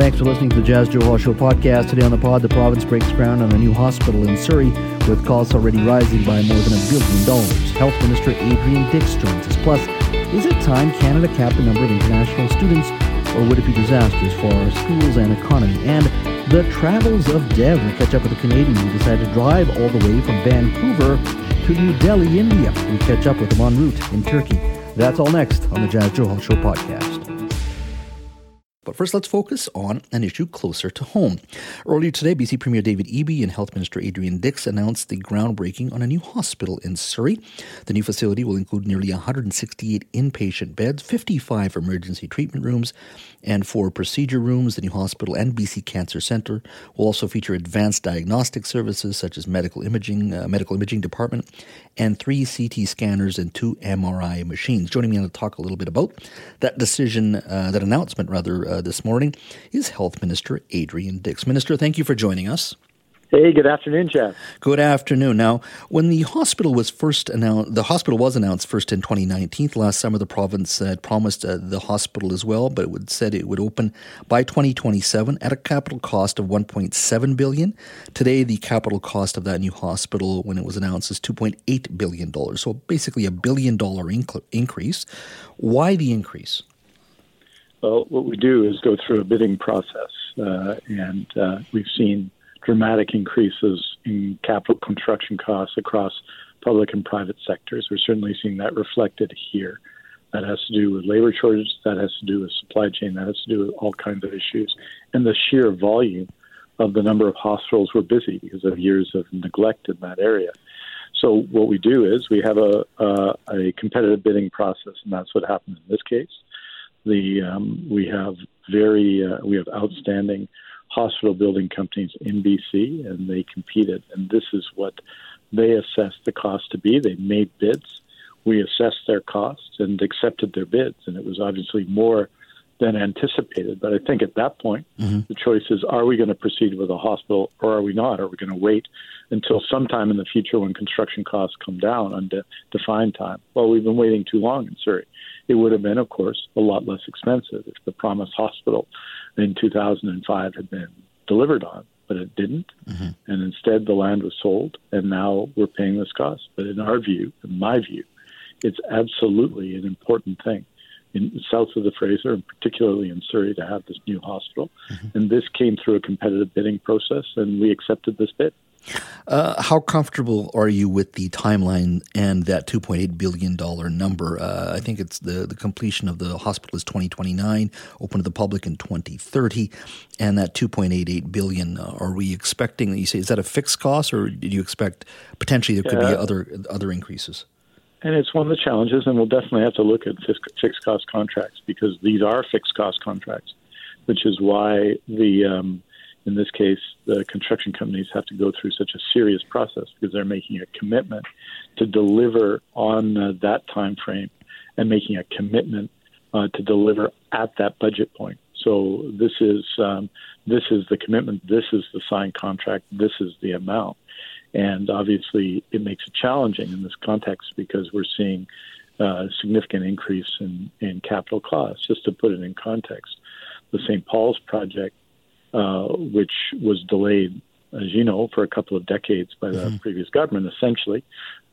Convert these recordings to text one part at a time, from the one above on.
Thanks for listening to the Jas Johal Show podcast. Today on the pod, the province breaks ground on a new hospital in Surrey with costs already rising by more than a billion dollars. Health Minister Adrian Dix joins us. Plus, is it time Canada capped the number of international students, or would it be disastrous for our schools and economy? And the travels of Dev. We catch up with a Canadian who decided to drive all the way from Vancouver to New Delhi, India. We catch up with him en route in Turkey. That's all next on the Jas Johal Show podcast. But first, let's focus on an issue closer to home. Earlier today, BC Premier David Eby and Health Minister Adrian Dix announced the groundbreaking on a new hospital in Surrey. The new facility will include nearly 168 inpatient beds, 55 emergency treatment rooms, and four procedure rooms. The new hospital and BC Cancer Centre will also feature advanced diagnostic services such as medical imaging, uh, medical imaging department, and three CT scanners and two MRI machines. Joining me on to talk a little bit about that decision, uh, that announcement rather, uh, this morning is Health Minister Adrian Dix. Minister, thank you for joining us. Hey, good afternoon, Jeff. Good afternoon. Now, when the hospital was first announced, the hospital was announced first in 2019. Last summer, the province had promised uh, the hospital as well, but it would said it would open by 2027 at a capital cost of 1.7 billion. Today, the capital cost of that new hospital, when it was announced, is 2.8 billion dollars. So basically, a billion dollar inc- increase. Why the increase? Well, what we do is go through a bidding process, uh, and uh, we've seen dramatic increases in capital construction costs across public and private sectors. We're certainly seeing that reflected here. That has to do with labor shortages, that has to do with supply chain, that has to do with all kinds of issues, and the sheer volume of the number of hospitals we're busy because of years of neglect in that area. So what we do is we have a, a, a competitive bidding process, and that's what happened in this case. The um, we have very uh, we have outstanding hospital building companies in BC, and they competed. And this is what they assessed the cost to be. They made bids. We assessed their costs and accepted their bids, and it was obviously more than anticipated. But I think at that point, mm-hmm. the choice is: Are we going to proceed with a hospital, or are we not? Are we going to wait until sometime in the future when construction costs come down on de- defined time? Well, we've been waiting too long in Surrey. It would have been, of course, a lot less expensive if the promised Hospital in 2005 had been delivered on, but it didn't. Mm-hmm. And instead, the land was sold, and now we're paying this cost. But in our view, in my view, it's absolutely an important thing in south of the Fraser, and particularly in Surrey, to have this new hospital. Mm-hmm. And this came through a competitive bidding process, and we accepted this bid. Uh, how comfortable are you with the timeline and that $2.8 billion number? Uh, I think it's the, the completion of the hospital is 2029, open to the public in 2030, and that 2.88 billion. Uh, are we expecting? You say is that a fixed cost, or did you expect potentially there could be other other increases? And it's one of the challenges, and we'll definitely have to look at fixed cost contracts because these are fixed cost contracts, which is why the um, in this case, the construction companies have to go through such a serious process because they're making a commitment to deliver on uh, that time frame and making a commitment uh, to deliver at that budget point. So this is um, this is the commitment. This is the signed contract. This is the amount. And obviously, it makes it challenging in this context because we're seeing uh, a significant increase in, in capital costs. Just to put it in context, the St. Paul's project uh, which was delayed, as you know, for a couple of decades by the mm-hmm. previous government, essentially,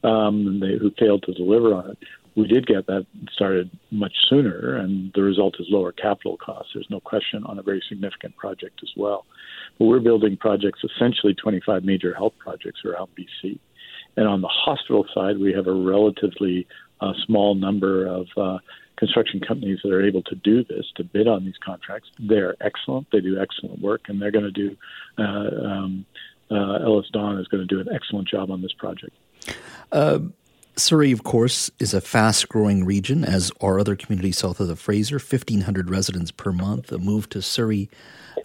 um, they, who failed to deliver on it. We did get that started much sooner, and the result is lower capital costs. There's no question on a very significant project as well. But we're building projects, essentially 25 major health projects around BC. And on the hospital side, we have a relatively uh, small number of uh, construction companies that are able to do this, to bid on these contracts. They're excellent. They do excellent work, and they're going to do. Uh, um, uh, EllisDon is going to do an excellent job on this project. Uh, Surrey, of course, is a fast growing region, as are other communities south of the Fraser. 1,500 residents per month a move to Surrey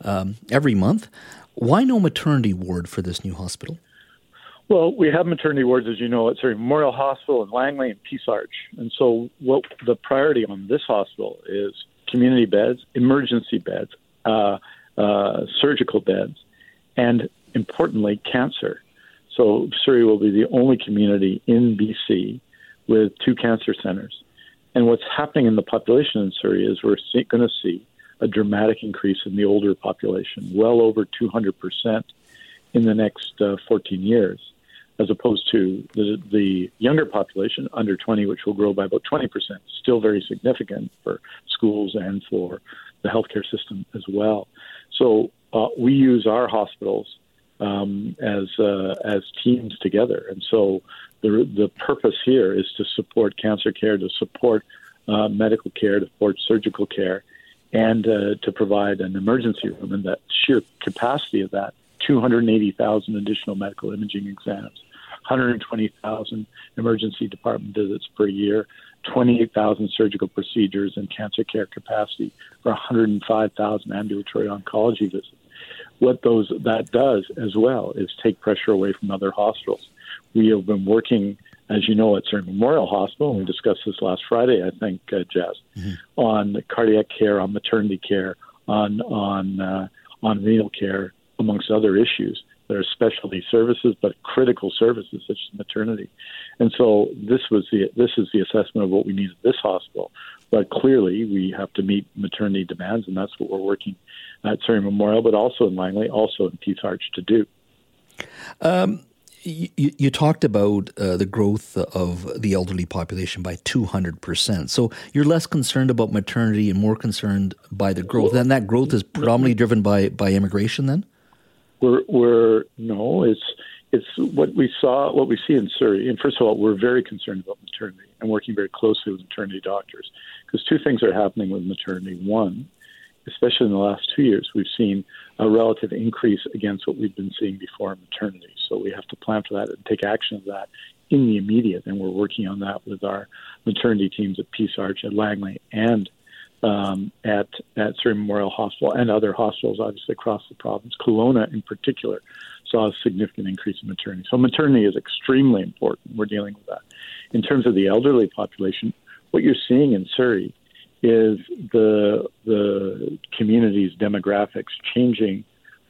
um, every month. Why no maternity ward for this new hospital? Well, we have maternity wards, as you know, at Surrey Memorial Hospital in Langley and Peace Arch. And so, what the priority on this hospital is community beds, emergency beds, uh, uh, surgical beds, and importantly, cancer. So, Surrey will be the only community in BC with two cancer centers. And what's happening in the population in Surrey is we're going to see a dramatic increase in the older population, well over 200% in the next uh, 14 years as opposed to the, the younger population under 20, which will grow by about 20%. Still very significant for schools and for the healthcare system as well. So uh, we use our hospitals um, as uh, as teams together, and so the the purpose here is to support cancer care, to support uh, medical care, to support surgical care, and uh, to provide an emergency room. And that sheer capacity of that 280,000 additional medical imaging exams, 120,000 emergency department visits per year, 28,000 surgical procedures, and cancer care capacity for 105,000 ambulatory oncology visits. What those that does as well is take pressure away from other hospitals. We have been working, as you know, at Surrey Memorial Hospital, and we discussed this last Friday, I think, uh, Jess, mm-hmm. on cardiac care, on maternity care, on on uh, on renal care, amongst other issues. There are specialty services, but critical services such as maternity. And so this was the this is the assessment of what we need at this hospital. But clearly, we have to meet maternity demands, and that's what we're working at Surrey Memorial, but also in Langley, also in Peace Arch to do. Um, you, you, talked about uh, the growth of the elderly population by 200%. So you're less concerned about maternity and more concerned by the growth. And that growth is predominantly driven by, by immigration then? We're, we're no, it's it's what we saw, what we see in Surrey. And first of all, we're very concerned about maternity and working very closely with maternity doctors because two things are happening with maternity. One, especially in the last two years, we've seen a relative increase against what we've been seeing before in maternity. So we have to plan for that and take action of that in the immediate. And we're working on that with our maternity teams at Peace Arch, at Langley, and um, at at Surrey Memorial Hospital and other hospitals, obviously across the province. Kelowna, in particular, saw a significant increase in maternity. So maternity is extremely important. We're dealing with that. In terms of the elderly population, what you're seeing in Surrey is the the community's demographics changing.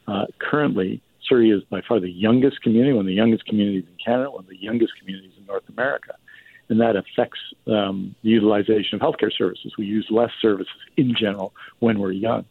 Uh, currently, Surrey is by far the youngest community, one of the youngest communities in Canada, one of the youngest communities in North America and that affects um, the utilization of healthcare services. We use less services in general when we're young.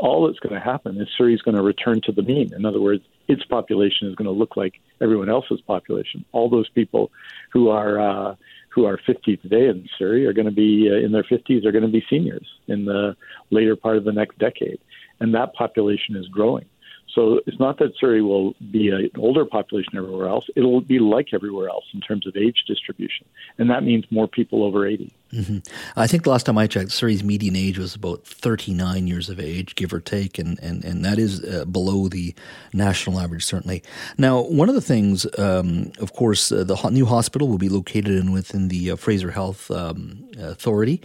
All that's going to happen is Surrey is going to return to the mean. In other words, its population is going to look like everyone else's population. All those people who are uh, who are 50 today in Surrey are going to be uh, in their 50s are going to be seniors in the later part of the next decade, and that population is growing. So it's not that Surrey will be an older population everywhere else. It'll be like everywhere else in terms of age distribution. And that means more people over 80. Mm-hmm. I think the last time I checked, Surrey's median age was about 39 years of age, give or take, and, and, and that is uh, below the national average, certainly. Now, one of the things, um, of course, uh, the new hospital will be located in within the uh, Fraser Health um, Authority.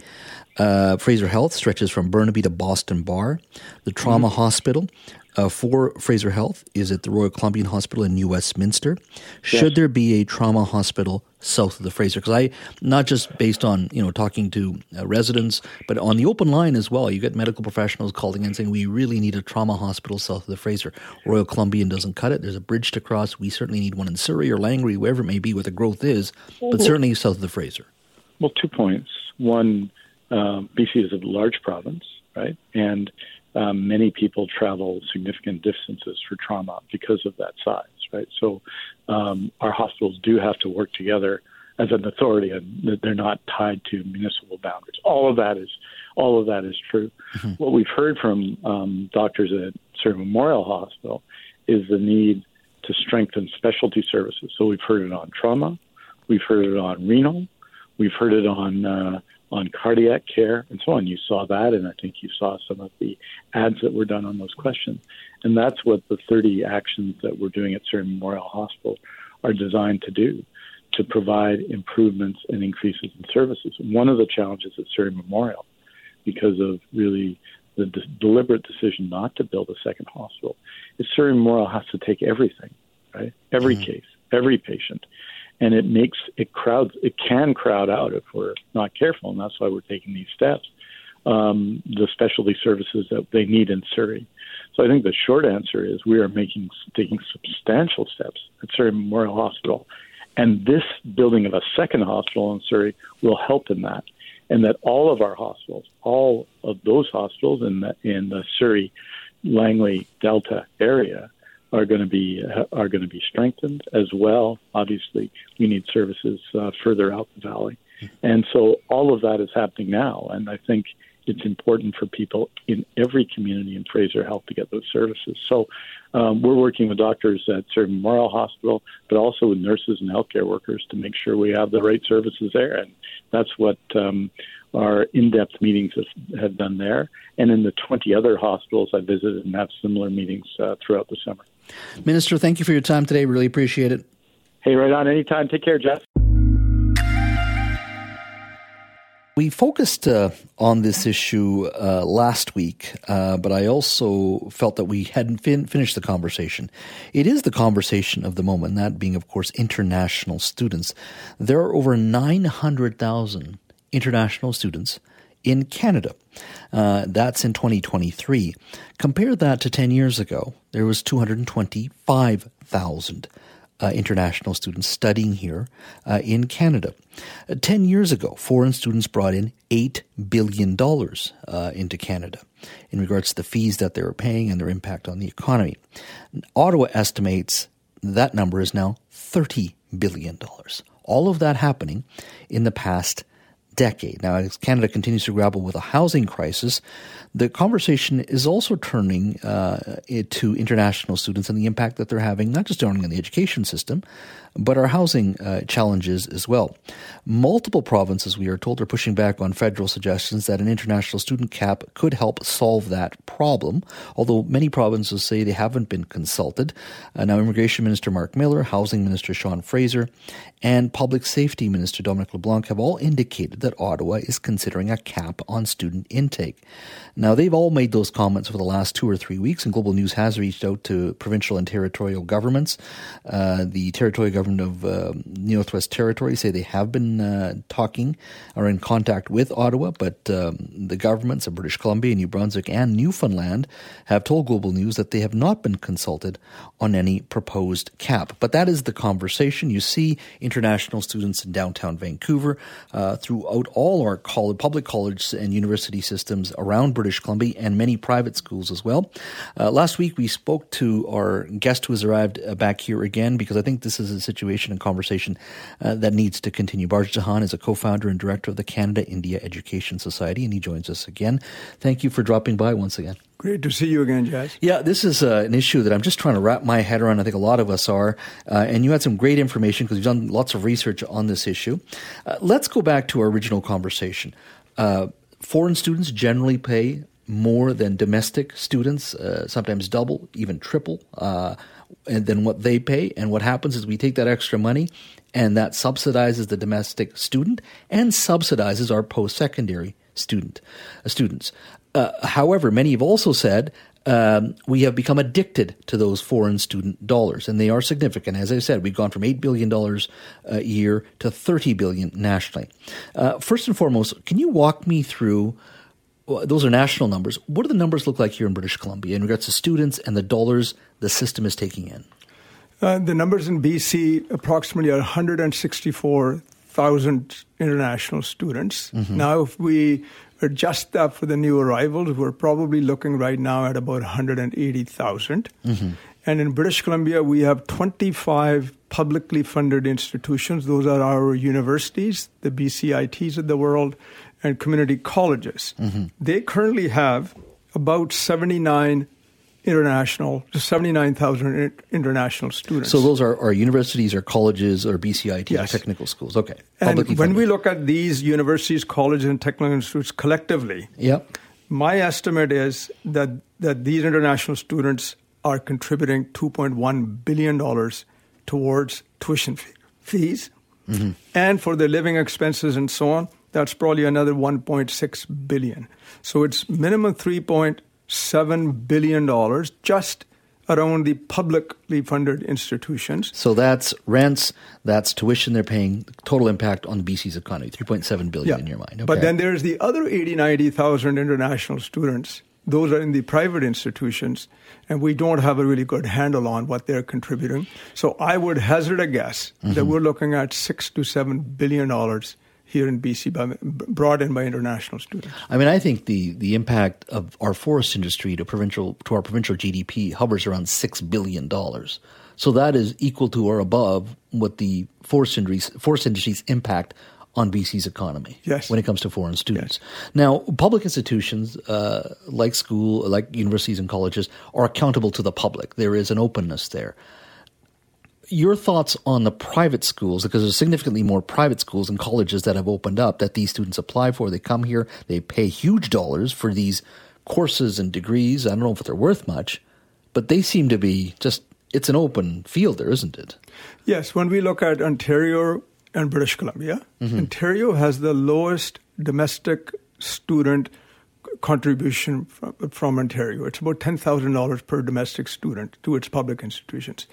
Uh, Fraser Health stretches from Burnaby to Boston Bar. The trauma mm-hmm. hospital uh, for Fraser Health is at the Royal Columbian Hospital in New Westminster. Should yes. there be a trauma hospital south of the Fraser? Because I, not just based on you know talking to uh, residents, but on the open line as well, you get medical professionals calling in saying we really need a trauma hospital south of the Fraser. Royal Columbian doesn't cut it. There's a bridge to cross. We certainly need one in Surrey or Langley, wherever it may be, where the growth is, but certainly south of the Fraser. Well, two points. One, uh, BC is a large province, right, and um, many people travel significant distances for trauma because of that size, right? So um, our hospitals do have to work together as an authority, and they're not tied to municipal boundaries. All of that is all of that is true. Mm-hmm. What we've heard from um, doctors at Surrey Memorial Hospital is the need to strengthen specialty services. So we've heard it on trauma, we've heard it on renal, we've heard it on uh, on cardiac care and so on. You saw that, and I think you saw some of the ads that were done on those questions. And that's what the 30 actions that we're doing at Surrey Memorial Hospital are designed to do to provide improvements and increases in services. One of the challenges at Surrey Memorial, because of really the de- deliberate decision not to build a second hospital is Surrey Memorial has to take everything, right? Every mm-hmm. case, every patient, and it makes it crowds it can crowd out if we're not careful, and that's why we're taking these steps. Um, the specialty services that they need in Surrey. So I think the short answer is we are making taking substantial steps at Surrey Memorial Hospital, and this building of a second hospital in Surrey will help in that and that all of our hospitals, all of those hospitals in the, in the Surrey, Langley Delta area, are going to be are going to be strengthened as well. Obviously, we need services uh, further out the valley, and so all of that is happening now. And I think it's important for people in every community in Fraser Health to get those services. So um, we're working with doctors at Surrey Memorial Hospital, but also with nurses and healthcare workers to make sure we have the right services there. And that's what um, our in-depth meetings have, have, done there. And in the 20 other hospitals I visited and have similar meetings uh, throughout the summer. Minister, thank you for your time today. Really appreciate it. Hey, right on. Anytime. Take care, Jeff. We focused uh, on this issue uh, last week, uh, but I also felt that we hadn't fin- finished the conversation. It is the conversation of the moment, that being, of course, international students. There are over 900,000 international students in Canada. Uh, that's in 2023. Compare that to 10 years ago. There was 225,000 uh, international students studying here uh, in Canada. Uh, Ten years ago, foreign students brought in $8 billion uh, into Canada in regards to the fees that they were paying and their impact on the economy. Ottawa estimates that number is now $30 billion. All of that happening in the past decade. Now, as Canada continues to grapple with a housing crisis, the conversation is also turning uh, to international students and the impact that they're having, not just on the education system, but our housing uh, challenges as well. Multiple provinces, we are told, are pushing back on federal suggestions that an international student cap could help solve that problem, although many provinces say they haven't been consulted. Uh, now, Immigration Minister Mark Miller, Housing Minister Sean Fraser, and Public Safety Minister Dominic LeBlanc have all indicated that Ottawa is considering a cap on student intake. Now, they've all made those comments for the last two or three weeks, and Global News has reached out to provincial and territorial governments. Uh, the territorial government of uh, Northwest Territory say they have been uh, talking or in contact with Ottawa, but um, the governments of British Columbia, New Brunswick, and Newfoundland have told Global News that they have not been consulted on any proposed cap. But that is the conversation. You see international students in downtown Vancouver uh, throughout all our college, public colleges and university systems around British Columbia and many private schools as well. Uh, last week, we spoke to our guest who has arrived uh, back here again because I think this is a situation and conversation uh, that needs to continue. Barj Dhahan is a co founder and director of the Canada India Education Society, and he joins us again. Thank you for dropping by once again. Great to see you again, Jas. Yeah, this is uh, an issue that I'm just trying to wrap my head around. I think a lot of us are. Uh, and you had some great information because you've done lots of research on this issue. Uh, let's go back to our original conversation. Uh, foreign students generally pay more than domestic students, uh, sometimes double, even triple, uh, and than what they pay. And what happens is we take that extra money, and that subsidizes the domestic student and subsidizes our post-secondary student uh, students. Uh, however, many have also said um, we have become addicted to those foreign student dollars, and they are significant. As I said, we've gone from eight billion dollars a year to thirty billion nationally. Uh, first and foremost, can you walk me through? Well, those are national numbers. What do the numbers look like here in British Columbia in regards to students and the dollars the system is taking in? Uh, the numbers in BC approximately are 164,000 international students. Mm-hmm. Now, if we adjust that for the new arrivals, we're probably looking right now at about 180,000. Mm-hmm. And in British Columbia, we have 25 publicly funded institutions. Those are our universities, the BCITs of the world, and community colleges. Mm-hmm. They currently have about 79 international, 79,000 international students. So those are, are universities or colleges or BCIT yes. or technical schools. Okay. And when funded. we look at these universities, colleges, and technical institutes collectively, yep. my estimate is that, that these international students are contributing $2.1 billion towards tuition fee, fees mm-hmm. and for their living expenses and so on that's probably another 1.6 billion. So it's minimum 3.7 billion dollars just around the publicly funded institutions. So that's rents, that's tuition they're paying, total impact on BC's economy, 3.7 billion Yeah. in your mind. Okay. But then there's the other 80, 90,000 international students. Those are in the private institutions, and we don't have a really good handle on what they're contributing. So I would hazard a guess Mm-hmm. that we're looking at six to seven billion dollars here in BC, by, brought in by international students. I mean, I think the, the impact of our forest industry to provincial to our provincial GDP hovers around six billion dollars. So that is equal to or above what the forest industry's, forest industry's impact on BC's economy. Yes. When it comes to foreign students. Now, public institutions uh, like school, like universities and colleges, are accountable to the public. There is an openness there your thoughts on the private schools because there's significantly more private schools and colleges that have opened up that these students apply for. They come here they pay huge dollars for these courses and degrees. I don't know if they're worth much but they seem to be just it's an open field there isn't it? Yes, when we look at Ontario and British Columbia, mm-hmm. Ontario has the lowest domestic student contribution from, from Ontario. It's about $10,000 per domestic student to its public institutions.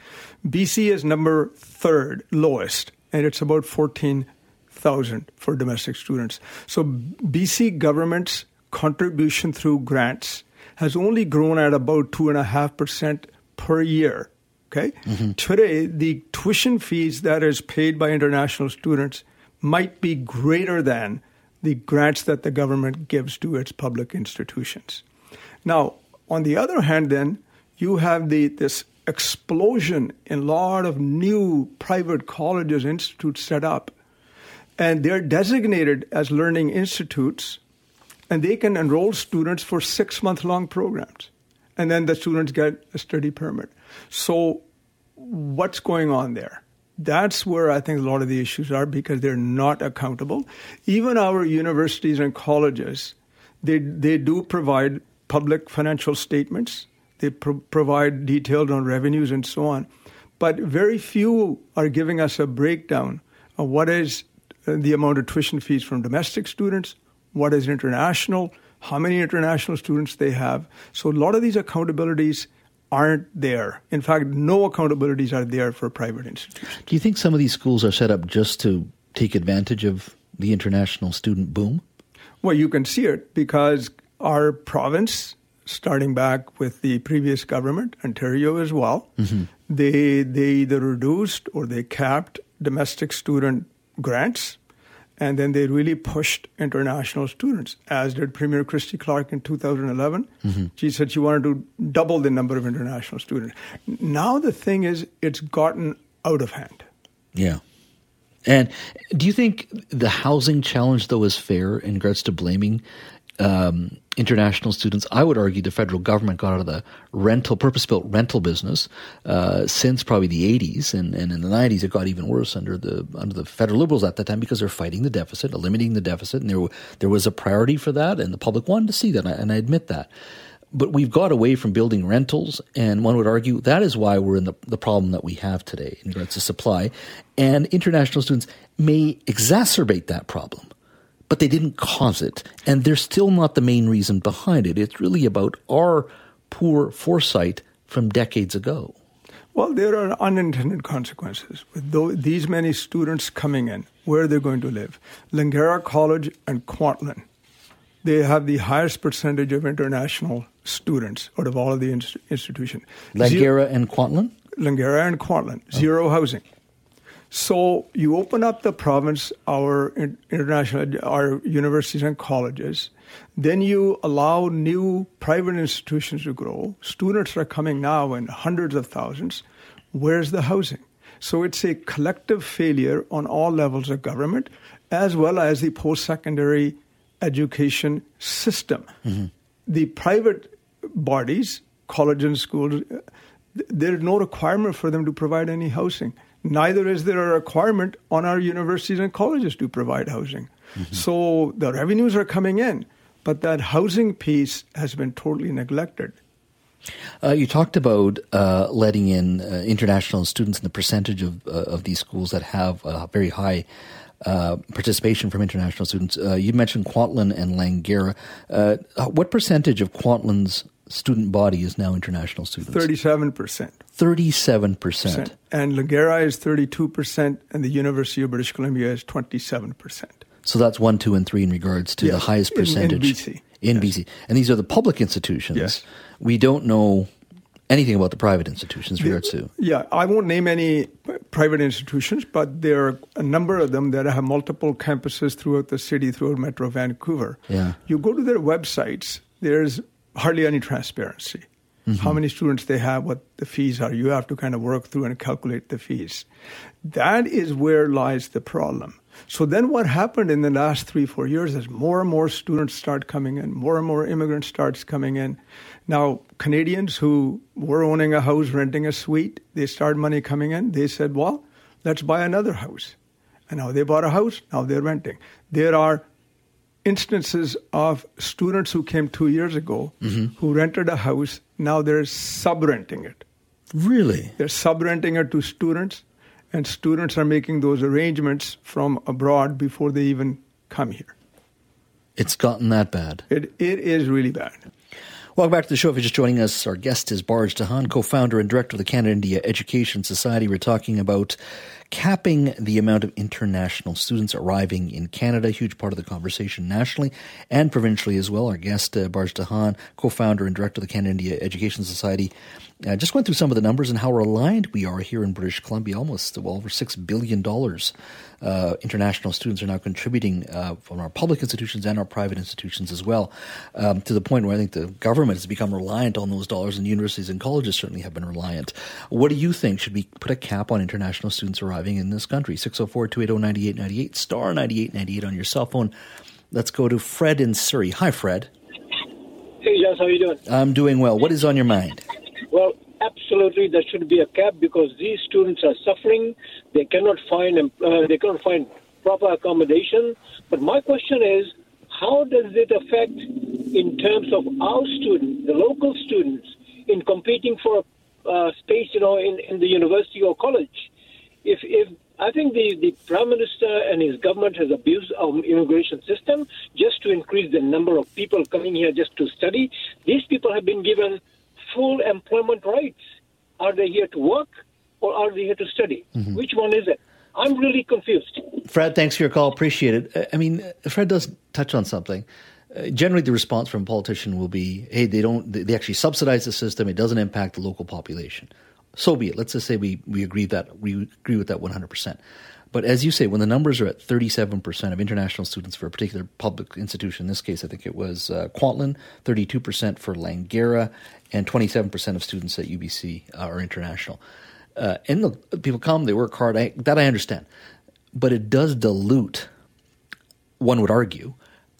BC is number third lowest, and it's about 14,000 for domestic students. So BC government's contribution through grants has only grown at about 2.5% per year. Okay. Mm-hmm. Today, the tuition fees that is paid by international students might be greater than the grants that the government gives to its public institutions. Now, on the other hand, then you have the this explosion in a lot of new private colleges, institutes set up, and they're designated as learning institutes, and they can enroll students for six month long programs, and then the students get a study permit. So, what's going on there? That's where I think a lot of the issues are because they're not accountable. Even our universities and colleges, they they do provide public financial statements. They pro- provide detailed on revenues and so on, but very few are giving us a breakdown of what is uh, the amount of tuition fees from domestic students, what is international, how many international students they have. So a lot of these accountabilities aren't there. In fact, no accountabilities are there for private institutions. do you think some of these schools are set up just to take advantage of the international student boom Well, you can see it because our province, starting back with the previous government, Ontario as well, mm-hmm. they they either reduced or they capped domestic student grants, and then they really pushed international students, as did Premier Christy Clark in 2011. Mm-hmm. She said she wanted to double the number of international students. Now the thing is, it's gotten out of hand. Yeah. And do you think the housing challenge, though, is fair in regards to blaming um, international students? I would argue the federal government got out of the rental, purpose built rental business uh, since probably the 80s. And, and in the 90s, it got even worse under the under the federal liberals at that time because they're fighting the deficit, eliminating the deficit. And there, there was a priority for that, and the public wanted to see that. And I, and I admit that. But we've got away from building rentals, and one would argue that is why we're in the, the problem that we have today in regards to supply. And international students may exacerbate that problem, but they didn't cause it. And they're still not the main reason behind it. It's really about our poor foresight from decades ago. Well, there are unintended consequences with these many students coming in. Where are they're going to live? Langara College and Kwantlen, they have the highest percentage of international students out of all of the institutions. Langara and Kwantlen? Langara and Kwantlen, zero housing. So you open up the province, our international, our universities and colleges. Then you allow new private institutions to grow. Students are coming now in hundreds of thousands. Where's the housing? So it's a collective failure on all levels of government, as well as the post-secondary education system. Mm-hmm. The private bodies, colleges and schools, there's no requirement for them to provide any housing. Neither is there a requirement on our universities and colleges to provide housing. So the revenues are coming in, but that housing piece has been totally neglected. Uh, you talked about uh, letting in uh, international students and the percentage of uh, of these schools that have a very high uh, participation from international students. Uh, you mentioned Kwantlen and Langara. Uh, what percentage of Kwantlen's student body is now international students? 37%. 37%. And Langara is 32%, and the University of British Columbia is 27%. So that's one, two, and three in regards to yes. the highest percentage. In, in BC. In yes. BC. And these are the public institutions. Yes. We don't know anything about the private institutions in regards to. Yeah, I won't name any private institutions, but there are a number of them that have multiple campuses throughout the city, throughout Metro Vancouver. Yeah. You go to their websites, there's hardly any transparency. Mm-hmm. How many students they have, what the fees are. You have to kind of work through and calculate the fees. That is where lies the problem. So then what happened in the last three, four years is more and more students start coming in, more and more immigrants starts coming in. Now, Canadians who were owning a house, renting a suite, they start money coming in. They said, well, let's buy another house. And now they bought a house, now they're renting. There are instances of students who came two years ago mm-hmm. who rented a house, now they're sub renting it. Really? They're sub renting it to students and students are making those arrangements from abroad before they even come here. It's gotten that bad. It, it is really bad. Welcome back to the show. If you're just joining us, our guest is Barj Dhahan, co founder and director of the Canada India Education Society. We're talking about capping the amount of international students arriving in Canada, huge part of the conversation nationally and provincially as well. Our guest, uh, Barj Dhahan, co-founder and director of the Canada India Education Society, uh, just went through some of the numbers and how reliant we are here in British Columbia. Almost well over six billion dollars uh, international students are now contributing uh, from our public institutions and our private institutions as well, um, to the point where I think the government has become reliant on those dollars, and universities and colleges certainly have been reliant. What do you think? Should we put a cap on international students arriving in this country? 604 280 9898, star 9898 on your cell phone. Let's go to Fred in Surrey. Hi, Fred. Hey, Jess, how are you doing? I'm doing well. What is on your mind? Well, absolutely, there should be a cap because these students are suffering. They cannot find uh, they cannot find proper accommodation. But my question is, how does it affect in terms of our students, the local students, in competing for uh, space, you know, in, in the university or college? If if I think the, the Prime Minister and his government has abused our immigration system just to increase the number of people coming here just to study. These people have been given full employment rights. Are they here to work or are they here to study? Mm-hmm. Which one is it? I'm really confused. Fred, thanks for your call. Appreciate it. I mean, Fred does touch on something. Uh, generally, the response from a politician will be, "Hey, they don't. They actually subsidize the system. It doesn't impact the local population." So be it. Let's just say we we agree that we agree with that 100 percent. But as you say, when the numbers are at 37% of international students for a particular public institution, in this case, I think it was uh, Kwantlen, 32% for Langara, and 27% of students at UBC are international. Uh, and look, people come, they work hard. I, that I understand. But it does dilute, one would argue,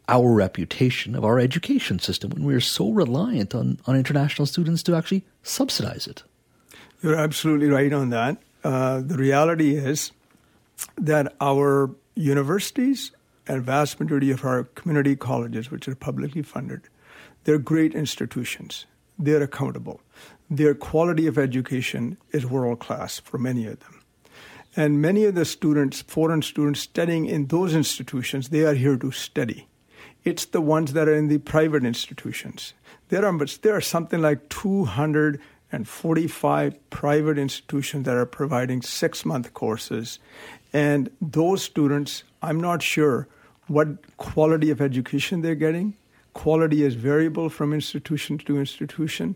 our reputation of our education system when we're so reliant on, on international students to actually subsidize it. You're absolutely right on that. Uh, the reality is, that our universities and vast majority of our community colleges, which are publicly funded, they're great institutions. They're accountable. Their quality of education is world class for many of them. And many of the students, foreign students studying in those institutions, they are here to study. It's the ones that are in the private institutions. There are, there are something like 245 private institutions that are providing six month courses and those students, I'm not sure what quality of education they're getting. Quality is variable from institution to institution.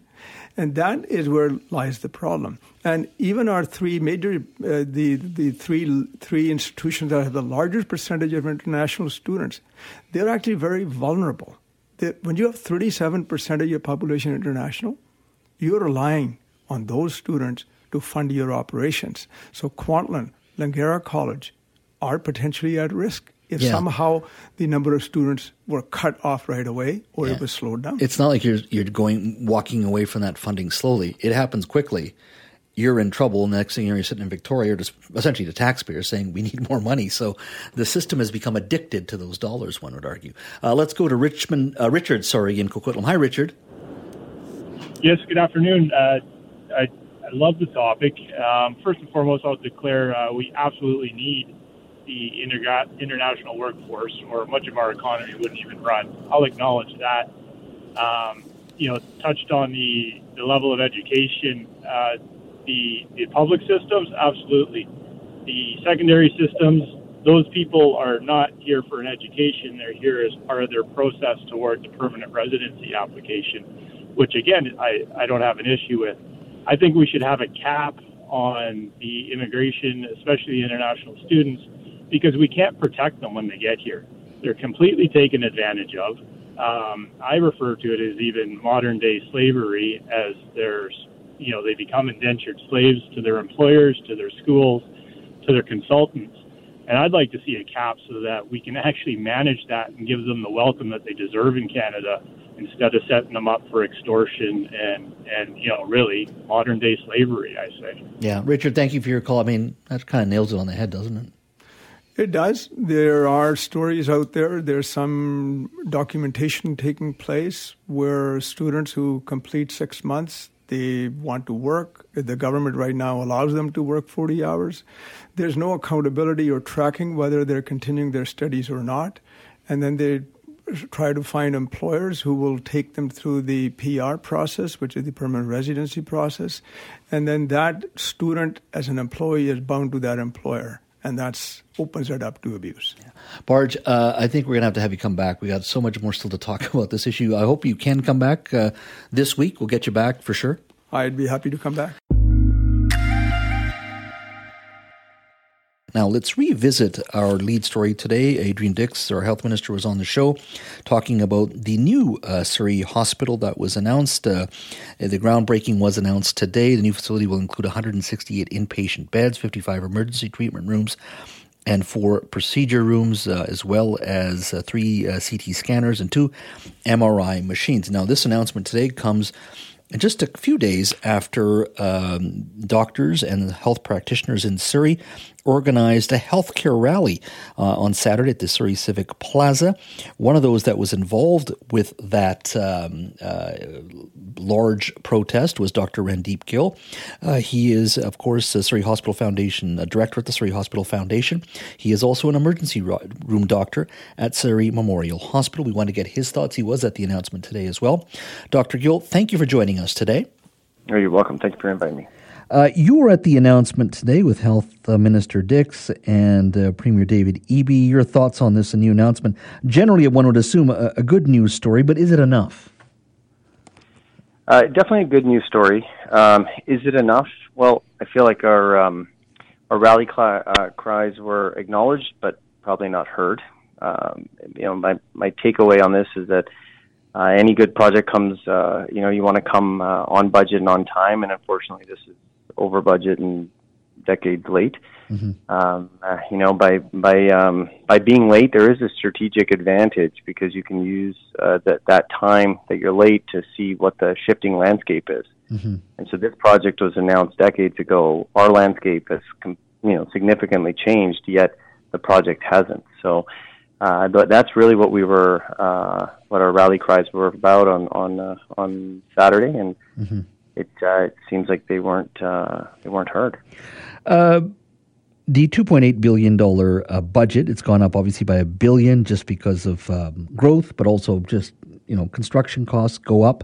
And that is where lies the problem. And even our three major, uh, the, the three, three institutions that have the largest percentage of international students, they're actually very vulnerable. They, when you have 37% of your population international, you're relying on those students to fund your operations. So Kwantlen, Langara College are potentially at risk if yeah. somehow the number of students were cut off right away or yeah. it was slowed down. It's not like you're you're going walking away from that funding slowly. It happens quickly. You're in trouble. The next thing you're sitting in Victoria, just essentially the taxpayers saying we need more money. So the system has become addicted to those dollars. One would argue. Uh, let's go to Richmond, uh, Richard. Sorry, in Coquitlam. Hi, Richard. Yes. Good afternoon. Uh, I love the topic. Um, first and foremost, I'll declare uh, we absolutely need the international workforce, or much of our economy wouldn't even run. I'll acknowledge that. Um, you know, touched on the, the level of education. Uh, the, the public systems, absolutely. The secondary systems, those people are not here for an education. They're here as part of their process towards a permanent residency application, which again, I, I don't have an issue with. I think we should have a cap on the immigration, especially international students, because we can't protect them when they get here. They're completely taken advantage of. Um, I refer to it as even modern day slavery, as there's, you know, they become indentured slaves to their employers, to their schools, to their consultants. And I'd like to see a cap so that we can actually manage that and give them the welcome that they deserve in Canada instead of setting them up for extortion and, and you know, really modern day slavery, I say. Yeah. Richard, thank you for your call. I mean, that kind of nails it on the head, doesn't it? It does. There are stories out there. There's some documentation taking place where students who complete six months, they want to work. The government right now allows them to work 40 hours. There's no accountability or tracking whether they're continuing their studies or not. And then they try to find employers who will take them through the PR process, which is the permanent residency process. And then that student, as an employee, is bound to that employer and that opens it up to abuse. Barj, uh, I think we're going to have to have you come back. We got so much more still to talk about this issue. I hope you can come back uh, this week. We'll get you back for sure. I'd be happy to come back. Now, let's revisit our lead story today. Adrian Dix, our health minister, was on the show talking about the new uh, Surrey hospital that was announced. Uh, the groundbreaking was announced today. The new facility will include 168 inpatient beds, 55 emergency treatment rooms, and four procedure rooms, uh, as well as uh, three uh, CT scanners and two MRI machines. Now, this announcement today comes just a few days after um, doctors and health practitioners in Surrey organized a healthcare rally uh, on Saturday at the Surrey Civic Plaza. One of those that was involved with that um, uh, large protest was Dr. Randeep Gill. Uh, he is, of course, the Surrey Hospital Foundation uh, director at the Surrey Hospital Foundation. He is also an emergency room doctor at Surrey Memorial Hospital. We want to get his thoughts. He was at the announcement today as well. Dr. Gill, thank you for joining us today. Oh, you're welcome. Thank you for inviting me. Uh, you were at the announcement today with Health uh, Minister Dix and uh, Premier David Eby. Your thoughts on this new announcement? Generally, one would assume a, a good news story, but is it enough? Uh, definitely a good news story. Um, is it enough? Well, I feel like our um, our rally cl- uh, cries were acknowledged, but probably not heard. Um, you know, my my takeaway on this is that any good project comes, you know, you want to come on budget and on time, and unfortunately, this is over budget and decades late. Mm-hmm. Um, uh, you know, by by um, by being late, there is a strategic advantage because you can use uh, that that time that you're late to see what the shifting landscape is. Mm-hmm. And so, this project was announced decades ago. Our landscape has, com- you know, significantly changed, yet the project hasn't. So, uh, but that's really what we were, uh, what our rally cries were about on on uh, on Saturday, and. Mm-hmm it, uh, it seems like they weren't uh, they weren't heard. Uh, the $2.8 billion uh, budget, it's gone up obviously by a billion just because of um, growth, but also just, you know, construction costs go up.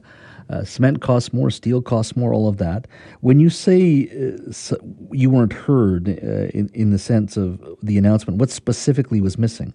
Uh, cement costs more, steel costs more, all of that. When you say uh, you weren't heard uh, in, in the sense of the announcement, what specifically was missing?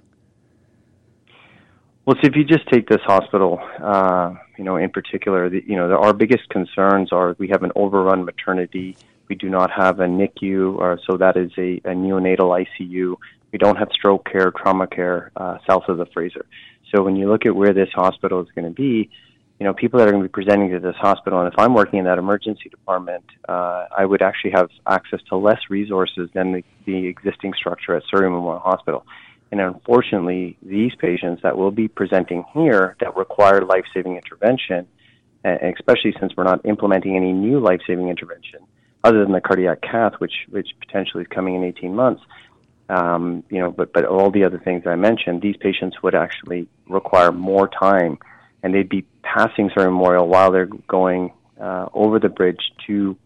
Well, so if you just take this hospital, uh, you know, in particular, the, you know, the, our biggest concerns are we have an overrun maternity. We do not have a NICU, or so that is a, a neonatal ICU. We don't have stroke care, trauma care uh, south of the Fraser. So when you look at where this hospital is going to be, you know, people that are going to be presenting to this hospital, and if I'm working in that emergency department, uh, I would actually have access to less resources than the, the existing structure at Surrey Memorial Hospital. And unfortunately, these patients that will be presenting here that require life saving intervention, especially since we're not implementing any new life saving intervention other than the cardiac cath, which, which potentially is coming in 18 months. Um, you know, but, but all the other things I mentioned, these patients would actually require more time and they'd be passing Surrey Memorial while they're going uh, over the bridge to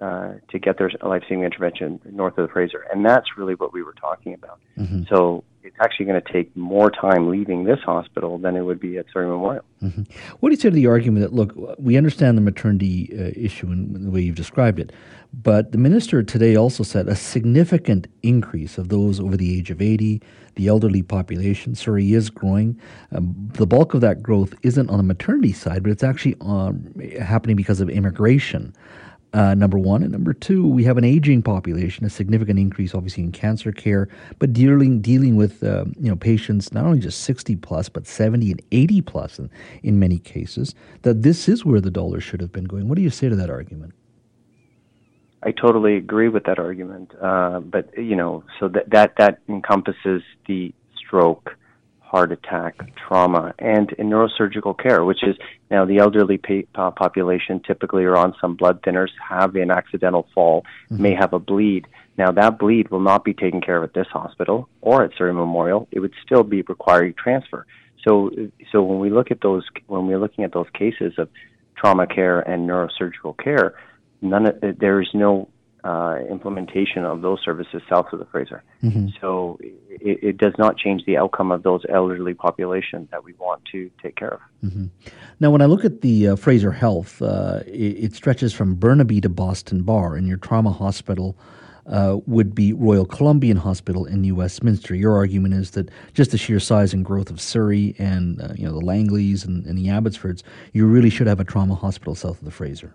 uh, to get their life-saving intervention north of the Fraser, and that's really what we were talking about. Mm-hmm. So it's actually going to take more time leaving this hospital than it would be at Surrey Memorial. Mm-hmm. What do you say to the argument that look, we understand the maternity uh, issue in the way you've described it, but the minister today also said a significant increase of those over the age of 80, the elderly population. Surrey is growing. Um, the bulk of that growth isn't on the maternity side, but it's actually um, happening because of immigration. Uh, number one. And number two, we have an aging population, a significant increase, obviously, in cancer care, but dealing dealing with uh, you know patients not only just 60 plus, but 70 and 80 plus in, in many cases. That this is where the dollar should have been going. What do you say to that argument? I totally agree with that argument, uh, but you know, so that that that encompasses the stroke, heart attack, trauma, and in neurosurgical care, which is now the elderly pa- population typically are on some blood thinners, have an accidental fall, mm-hmm. may have a bleed. Now that bleed will not be taken care of at this hospital or at Surrey Memorial. It would still be requiring transfer. So, so when we look at those, when we're looking at those cases of trauma care and neurosurgical care, none of, there is no uh, implementation of those services south of the Fraser. Mm-hmm. So it, it, does not change the outcome of those elderly population that we want to take care of. Mm-hmm. Now, when I look at the uh, Fraser Health, uh, it, it, stretches from Burnaby to Boston Bar, and your trauma hospital. Uh, would be Royal Columbian Hospital in New Westminster. Your argument is that just the sheer size and growth of Surrey and uh, you know the Langleys and, and the Abbotsfords, you really should have a trauma hospital south of the Fraser.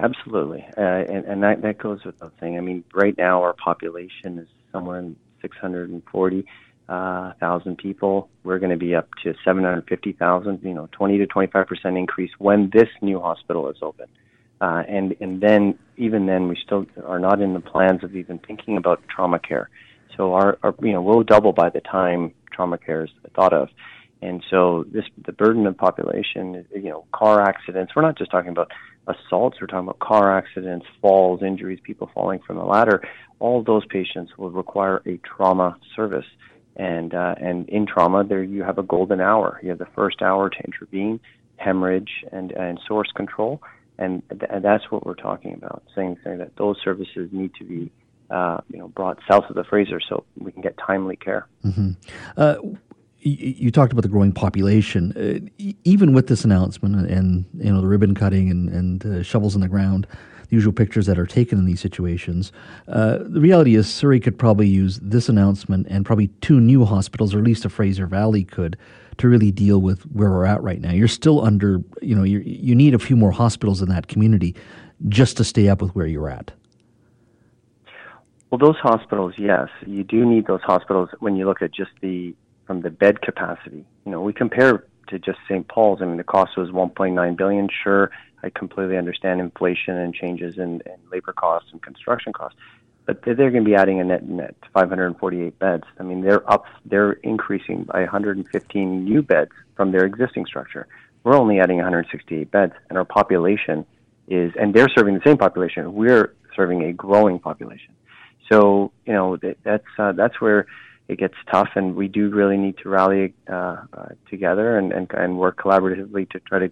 Absolutely, uh, and, and that that goes without saying. I mean, right now our population is somewhere in 640 uh, people. We're going to be up to 750,000. You know, 20 to 25 percent increase when this new hospital is open. Uh, and and then even then we still are not in the plans of even thinking about trauma care. So our, our you know we'll double by the time trauma care is thought of. And so this the burden of population, you know, car accidents. We're not just talking about assaults. We're talking about car accidents, falls, injuries, people falling from the ladder. All those patients will require a trauma service. And uh, and in trauma, there you have a golden hour. You have the first hour to intervene, hemorrhage, and and source control. And, th- and that's what we're talking about. Saying, saying that those services need to be uh, you know, brought south of the Fraser so we can get timely care. Mm-hmm. Uh, you talked about the growing population. Uh, even with this announcement and you know the ribbon cutting and, and uh, shovels in the ground, the usual pictures that are taken in these situations, uh, the reality is Surrey could probably use this announcement and probably two new hospitals, or at least a Fraser Valley could, to really deal with where we're at right now. You're still under, you know, you need a few more hospitals in that community just to stay up with where you're at. Well, those hospitals, yes, you do need those hospitals when you look at just the from the bed capacity. You know, we compare to just St. Paul's. I mean, the cost was 1.9 billion. Sure, I completely understand inflation and changes in, in labor costs and construction costs, but they're, they're going to be adding a net net 548 beds. I mean, they're up, they're increasing by 115 new beds from their existing structure. We're only adding 168 beds, and our population is, and they're serving the same population. We're serving a growing population. So, you know, that's uh, that's where it gets tough, and we do really need to rally uh, uh, together and, and and work collaboratively to try to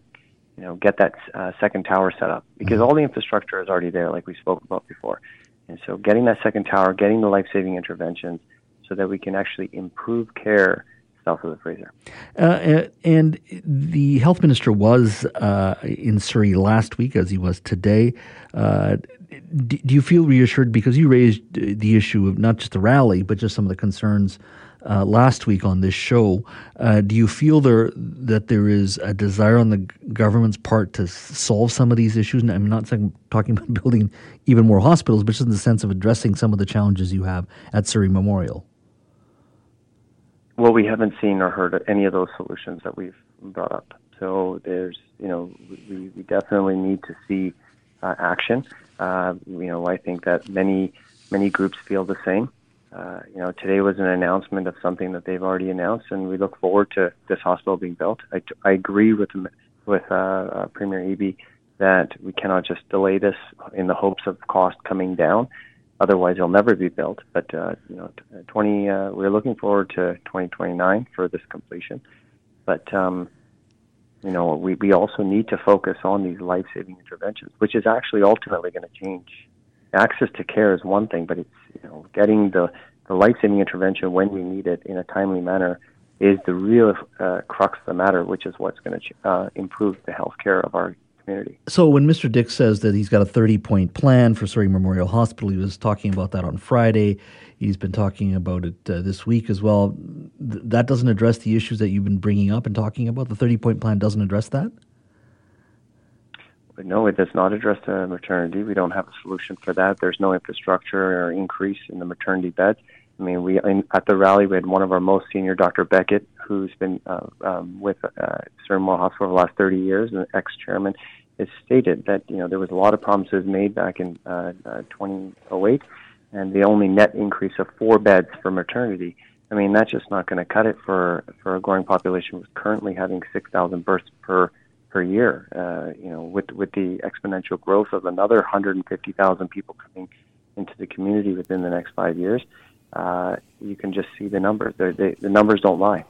you know get that uh, second tower set up because mm-hmm. all the infrastructure is already there, like we spoke about before. And so, getting that second tower, getting the life-saving interventions, so that we can actually improve care south of the Fraser. Uh, and the health minister was uh, in Surrey last week, as he was today. Uh, do, do you feel reassured because you raised the issue of not just the rally, but just some of the concerns uh, last week on this show? Uh, do you feel there that there is a desire on the government's part to solve some of these issues? And I'm not saying, talking about building even more hospitals, but just in the sense of addressing some of the challenges you have at Surrey Memorial. Well, we haven't seen or heard any of those solutions that we've brought up. So there's, you know, we, we definitely need to see uh, action. Uh, you know, I think that many many groups feel the same. Uh, you know, today was an announcement of something that they've already announced, and we look forward to this hospital being built. I, I agree with with uh, uh, Premier Eby that we cannot just delay this in the hopes of cost coming down. Otherwise, it'll never be built. But uh, you know, 20 uh, we're looking forward to 2029 for this completion. But um, you know, we, we also need to focus on these life saving interventions, which is actually ultimately going to change. Access to care is one thing, but it's you know getting the, the life saving intervention when we need it in a timely manner is the real uh, crux of the matter, which is what's going to uh, improve the health care of our community. So when Mr. Dix says that he's got a 30 point plan for Surrey Memorial Hospital, he was talking about that on Friday. He's been talking about it uh, this week as well. Th- that doesn't address the issues that you've been bringing up and talking about. The 30 point plan doesn't address that? No, it does not address the maternity. We don't have a solution for that. There's no infrastructure or increase in the maternity beds. I mean, we in, at the rally we had one of our most senior, Dr. Beckett, who's been uh, um, with uh, Hospital for the last 30 years, an ex-chairman, has stated that you know there was a lot of promises made back in uh, uh, 2008 and the only net increase of four beds for maternity. I mean, that's just not going to cut it for for a growing population who's currently having 6,000 births per per year. Uh, you know, with with the exponential growth of another 150,000 people coming into the community within the next five years, uh, you can just see the numbers. They, the numbers don't lie.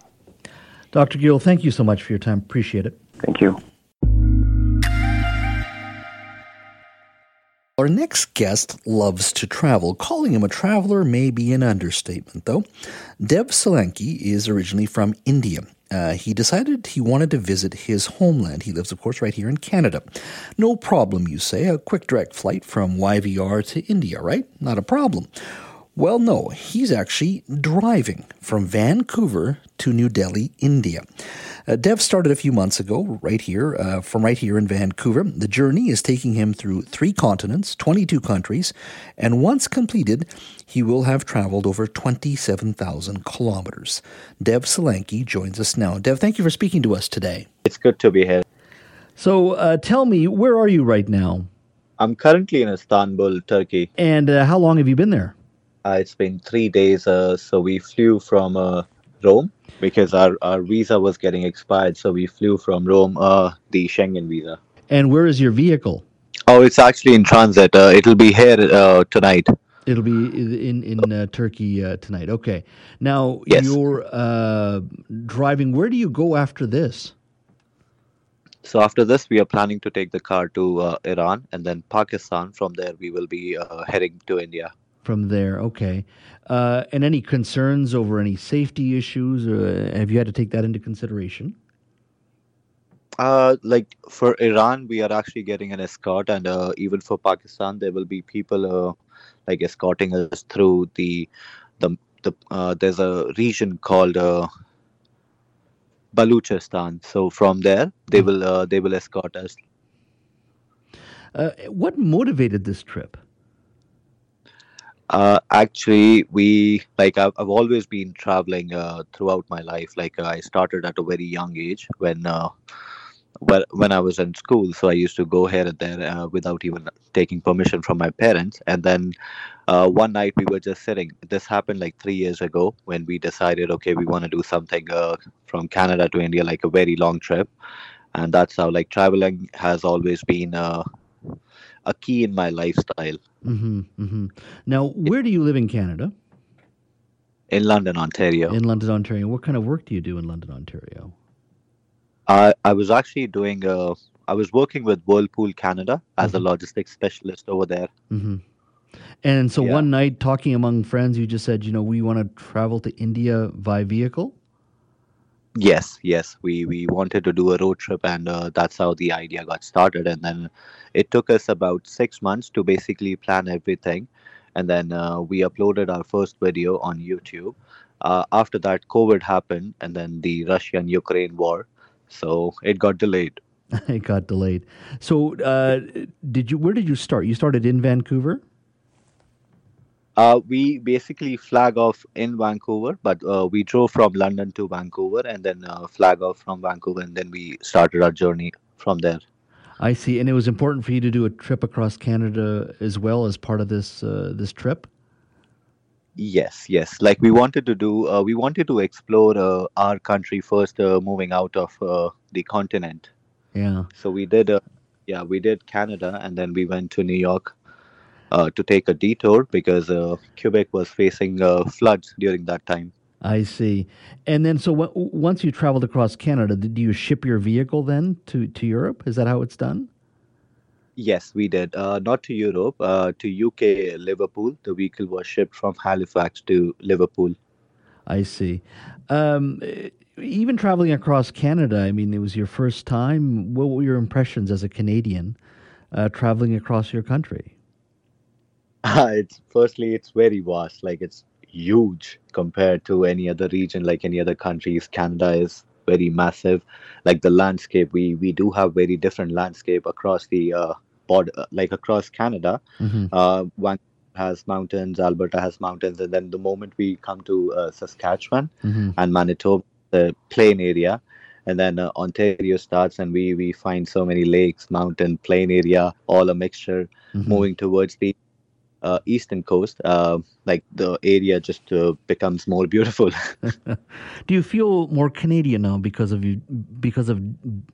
Dr. Gill, thank you so much for your time. Appreciate it. Thank you. Our next guest loves to travel. Calling him a traveler may be an understatement, though. Dev Solanki is originally from India. Uh, he decided he wanted to visit his homeland. He lives, of course, right here in Canada. No problem, you say. A quick direct flight from YVR to India, right? Not a problem. Well, no, he's actually driving from Vancouver to New Delhi, India. Uh, Dev started a few months ago, right here, uh, from right here in Vancouver. The journey is taking him through three continents, 22 countries, and once completed, he will have traveled over 27,000 kilometers. Dev Solanki joins us now. Dev, thank you for speaking to us today. It's good to be here. So, uh, tell me, where are you right now? I'm currently in Istanbul, Turkey. And uh, how long have you been there? Uh, it's been three days. Uh, so we flew from uh, Rome because our, our visa was getting expired. So we flew from Rome, uh, the Schengen visa. And where is your vehicle? Oh, it's actually in transit. Uh, it'll be here uh, tonight. It'll be in in uh, Turkey uh, tonight. Okay. Now Yes. you're uh, driving. Where do you go after this? So after this, we are planning to take the car to uh, Iran and then Pakistan. From there, we will be uh, heading to India. From there, okay. Uh, and any concerns over any safety issues? Uh, have you had to take that into consideration? Uh, like for Iran, we are actually getting an escort, and uh, even for Pakistan, there will be people uh, like escorting us through the the the. Uh, there's a region called uh, Baluchistan. So from there, they will uh, they will escort us. Uh, what motivated this trip? Uh, actually, we like I've, I've always been traveling uh, throughout my life. Like uh, I started at a very young age when uh, when when I was in school. So I used to go here and there uh, without even taking permission from my parents. And then uh, one night we were just sitting. This happened like three years ago when we decided, okay, we want to do something from Canada to India, like a very long trip. And that's how like traveling has always been uh, a key in my lifestyle. hmm hmm Now, where do you live in Canada? In London, Ontario. In London, Ontario. What kind of work do you do in London, Ontario? I I was actually doing uh I was working with Whirlpool Canada as a logistics specialist over there. hmm And so Yeah. one night, talking among friends, you just said, you know, we want to travel to India by vehicle. Yes, yes, we we wanted to do a road trip, and uh, that's how the idea got started. And then it took us about six months to basically plan everything, and then uh, we uploaded our first video on YouTube. Uh, after that, COVID happened, and then the Russian-Ukraine war, so it got delayed. it got delayed. So, uh, did you? Where did you start? You started in Vancouver. Uh, we basically flag off in Vancouver, but uh, we drove from London to Vancouver and then uh, flag off from Vancouver, and then we started our journey from there. I see, and it was important for you to do a trip across Canada as well as part of this uh, this trip. Yes, yes. Like we wanted to do, uh, we wanted to explore uh, our country first, uh, moving out of uh, the continent. Yeah. So we did, uh, yeah, we did Canada, and then we went to New York to take a detour because uh, Quebec was facing uh, floods during that time. I see. And then, so w- once you traveled across Canada, did you ship your vehicle then to, to Europe? Is that how it's done? Yes, we did. Uh, not to Europe, uh, to UK, Liverpool. The vehicle was shipped from Halifax to Liverpool. I see. Um, even traveling across Canada, I mean, it was your first time. What were your impressions as a Canadian uh, traveling across your country? it's firstly, it's very vast. Like it's huge compared to any other region, like any other countries. Canada is very massive. Like the landscape, we we do have very different landscape across the uh, border, like across Canada. Mm-hmm. Uh, one has mountains, Alberta has mountains, and then the moment we come to uh, Saskatchewan Mm-hmm. and Manitoba, the plain area, and then uh, Ontario starts, and we we find so many lakes, mountain, plain area, all a mixture. Mhm. Moving towards the uh, eastern coast, uh, like the area just uh, becomes more beautiful. Do you feel more Canadian now because of you because of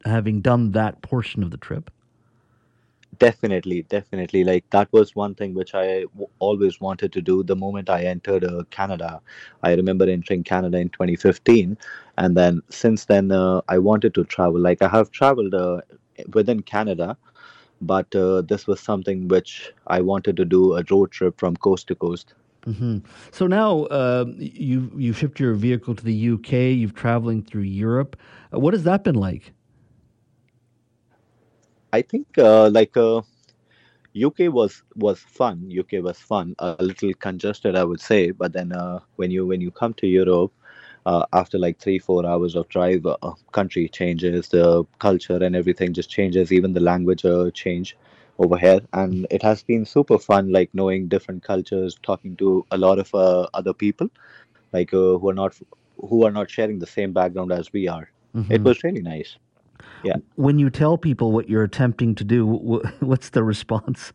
having done that portion of the trip? definitely definitely like that was one thing which i w- always wanted to do the moment i entered uh, canada i remember entering canada in 2015 and then since then uh, i wanted to travel like i have traveled uh, within canada but uh, this was something which i wanted to do a road trip from coast to coast hmm So now uh, you you shipped your vehicle to the UK. You've traveling through Europe. Uh, what has that been like? I think uh, like uh, UK was was fun. UK was fun. A little congested, I would say. But then uh, when you when you come to Europe, uh, after like three four hours of drive, uh, country changes, the culture and everything just changes. Even the language uh, change over here, and it has been super fun. Like knowing different cultures, talking to a lot of uh, other people, like uh, who are not who are not sharing the same background as we are. It Mhm. was really nice. Yeah. When you tell people what you're attempting to do, what's the response?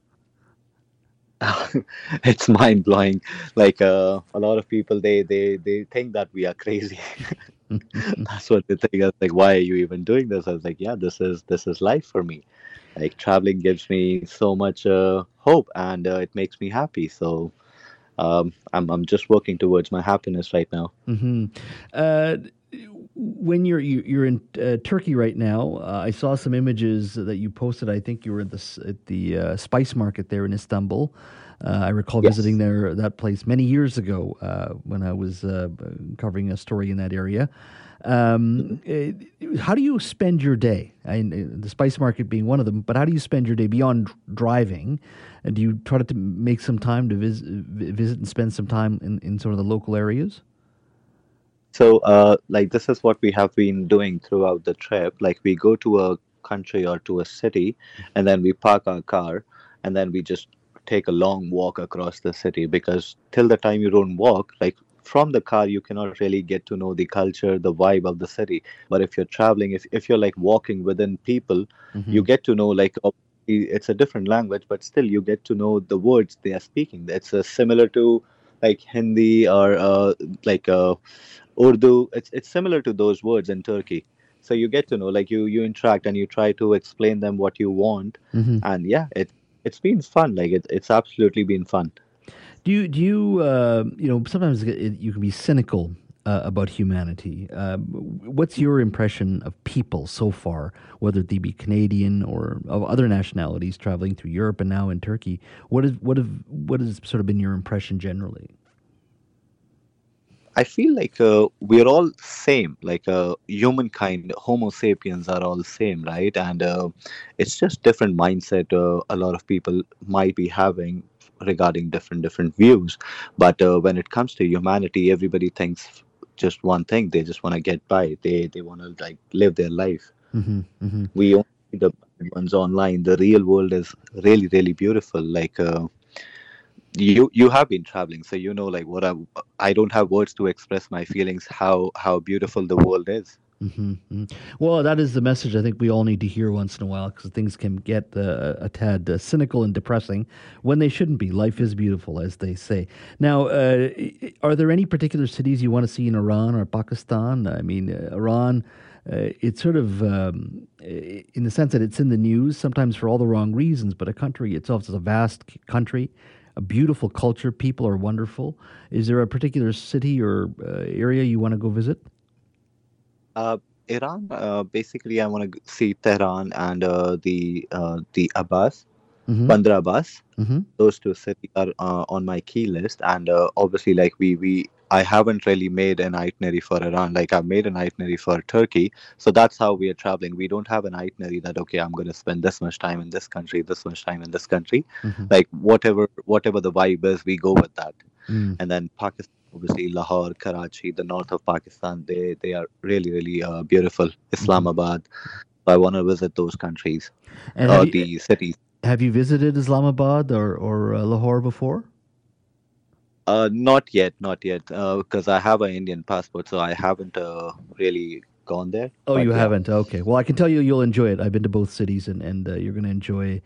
it's mind blowing. Like uh, a lot of people, they they they think that we are crazy. That's what they think. Like, why are you even doing this? I was like, yeah, this is this is life for me. Like traveling gives me so much uh, hope, and uh, it makes me happy. So um, I'm I'm just working towards my happiness right now. hmm Uh, when you're you- you're in uh, Turkey right now, uh, I saw some images that you posted. I think you were at the at the uh, spice market there in Istanbul. Uh, I recall Yes. visiting there that place many years ago uh, when I was uh, covering a story in that area. Um, eh, how do you spend your day? I, the spice market being one of them, but how do you spend your day beyond driving? Do you try to make some time to vis- visit and spend some time in, in some of the local areas? So, uh, like, this is what we have been doing throughout the trip. Like, we go to a country or to a city, and then we park our car, and then we just take a long walk across the city because till the time you don't walk, like, from the car, you cannot really get to know the culture, the vibe of the city. But if you're traveling, if, if you're like walking within people, you get to know, like, it's a different language, but still you get to know the words they are speaking. It's uh, similar to like Hindi or uh, like uh, Urdu. It's it's similar to those words in Turkey. So you get to know, like you you interact and you try to explain them what you want, Mhm. and yeah, it it's been fun. Like it, it's absolutely been fun. Do you do you uh, you know sometimes it, you can be cynical uh, about humanity. Uh, what's your impression of people so far, whether they be Canadian or of other nationalities traveling through Europe and now in Turkey? What is what have what has sort of been your impression generally? I feel like uh, we're all same. Like uh, humankind, Homo sapiens are all same, right? And uh, it's just different mindset. Uh, a lot of people might be having regarding different different views. But uh, when it comes to humanity, everybody thinks just one thing. They just want to get by. They they want to like live their life. Mm-hmm, mm-hmm. We only see the ones online. The real world is really really beautiful. Like. You you have been traveling so you know like what i i don't have words to express my feelings how how beautiful the world is Mm-hmm. Well, that is the message I think we all need to hear once in a while because things can get uh, a tad uh, cynical and depressing when they shouldn't be. Life is beautiful, as they say. Now, uh, are there any particular cities you want to see in Iran or Pakistan? I mean, uh, Iran. Uh, it's sort of um, in the sense that it's in the news sometimes for all the wrong reasons, but a country itself is a vast country. A beautiful culture. People are wonderful. Is there a particular city or uh, area you want to go visit? Uh, Iran. Uh, basically, I want to see Tehran and uh, the uh, the Abbas, Mhm. Bandar Abbas. Mm-hmm. Those two cities are uh, on my key list, and uh, obviously, like we we I haven't really made an itinerary for Iran. Like I've made an itinerary for Turkey, so that's how we are traveling. We don't have an itinerary that okay, I'm going to spend this much time in this country, this much time in this country. Mhm. Like whatever whatever the vibe is, we go with that. Mm. and then Pakistan, obviously Lahore, Karachi, the north of Pakistan, they they are really really uh, beautiful. Islamabad, I want to visit those countries And or you, the cities. Have you visited Islamabad or or uh, Lahore before? Uh, not yet, not yet, because I have an Indian passport, so I haven't uh, really gone there. Oh, But you yeah. haven't. Okay. Well, I can tell you, you'll enjoy it. I've been to both cities, and and uh, you're going to enjoy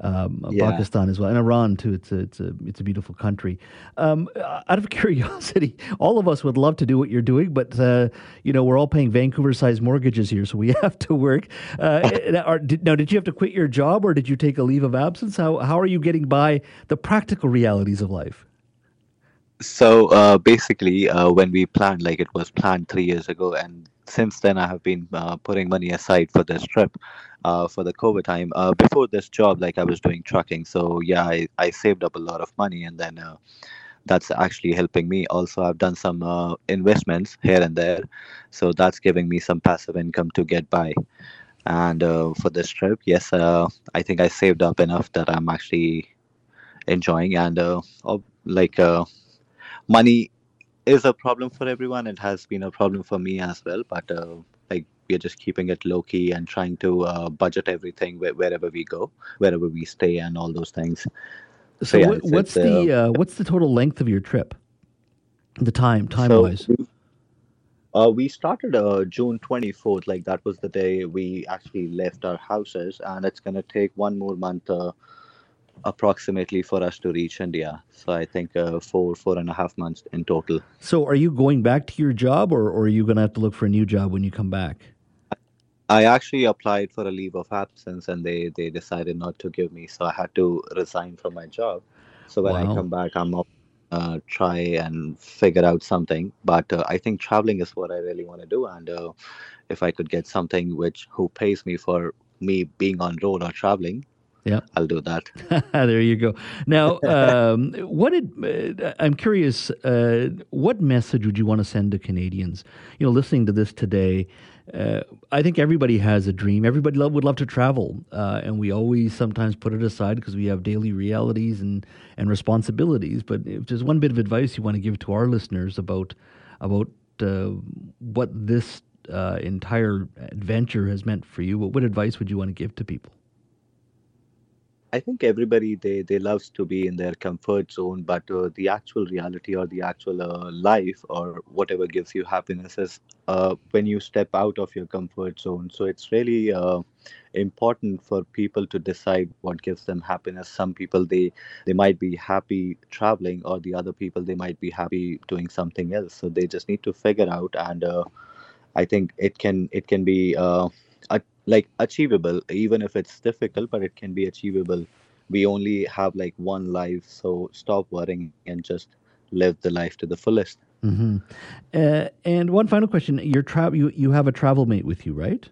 um, Yeah. Pakistan as well, and Iran too. It's a it's a it's a beautiful country. Um, out of curiosity, all of us would love to do what you're doing, but uh, you know we're all paying Vancouver-sized mortgages here, so we have to work. Uh, now, are, did, now, did you have to quit your job, or did you take a leave of absence? How how are you getting by the practical realities of life? So uh, basically, uh, when we planned, like it was planned three years ago, and since then I have been uh, putting money aside for this trip, uh, for the COVID time. Uh, before this job, like I was doing trucking, so yeah, I, I saved up a lot of money, and then uh, that's actually helping me. Also, I've done some uh, investments here and there, so that's giving me some passive income to get by. And uh, for this trip, yes, uh, I think I saved up enough that I'm actually enjoying, and uh, like. Uh, money is a problem for everyone. It has been a problem for me as well. But uh, like we're just keeping it low key and trying to uh, budget everything where, wherever we go, wherever we stay, and all those things. So, yeah, what, it's- what's it's, the uh, what's the total length of your trip? The time time So wise. we- Uh, we started uh, June 24th, like that was the day we actually left our houses, and it's gonna take one more month uh, approximately for us to reach India. So I think uh, four, four and a half months in total. So, are you going back to your job, or, or are you going to have to look for a new job when you come back? I actually applied for a leave of absence and they, they decided not to give me, so I had to resign from my job. So when Wow. I come back, I'm up, uh, try and figure out something. But uh, I think traveling is what I really want to do, and uh, if I could get something which who pays me for me being on road or traveling, Yeah. I'll do that. there you go. Now, um, what did uh, I'm curious? Uh, what message would you want to send to Canadians? You know, listening to this today, uh, I think everybody has a dream. Everybody love, would love to travel, uh, and we always sometimes put it aside because we have daily realities and and responsibilities. But if there's one bit of advice you want to give to our listeners about about uh, what this uh, entire adventure has meant for you, what, what advice would you want to give to people? I think everybody they they loves to be in their comfort zone, but uh, the actual reality or the actual uh, life or whatever gives you happiness is uh, when you step out of your comfort zone. So it's really uh, important for people to decide what gives them happiness. Some people they they might be happy traveling, or the other people they might be happy doing something else. So they just need to figure out, and uh, I think it can it can be. Uh, a, like achievable even if it's difficult but it can be achievable we only have like one life so stop worrying and just live the life to the fullest hmm Uh, and one final question: Your travel, you you have a travel mate with you, right?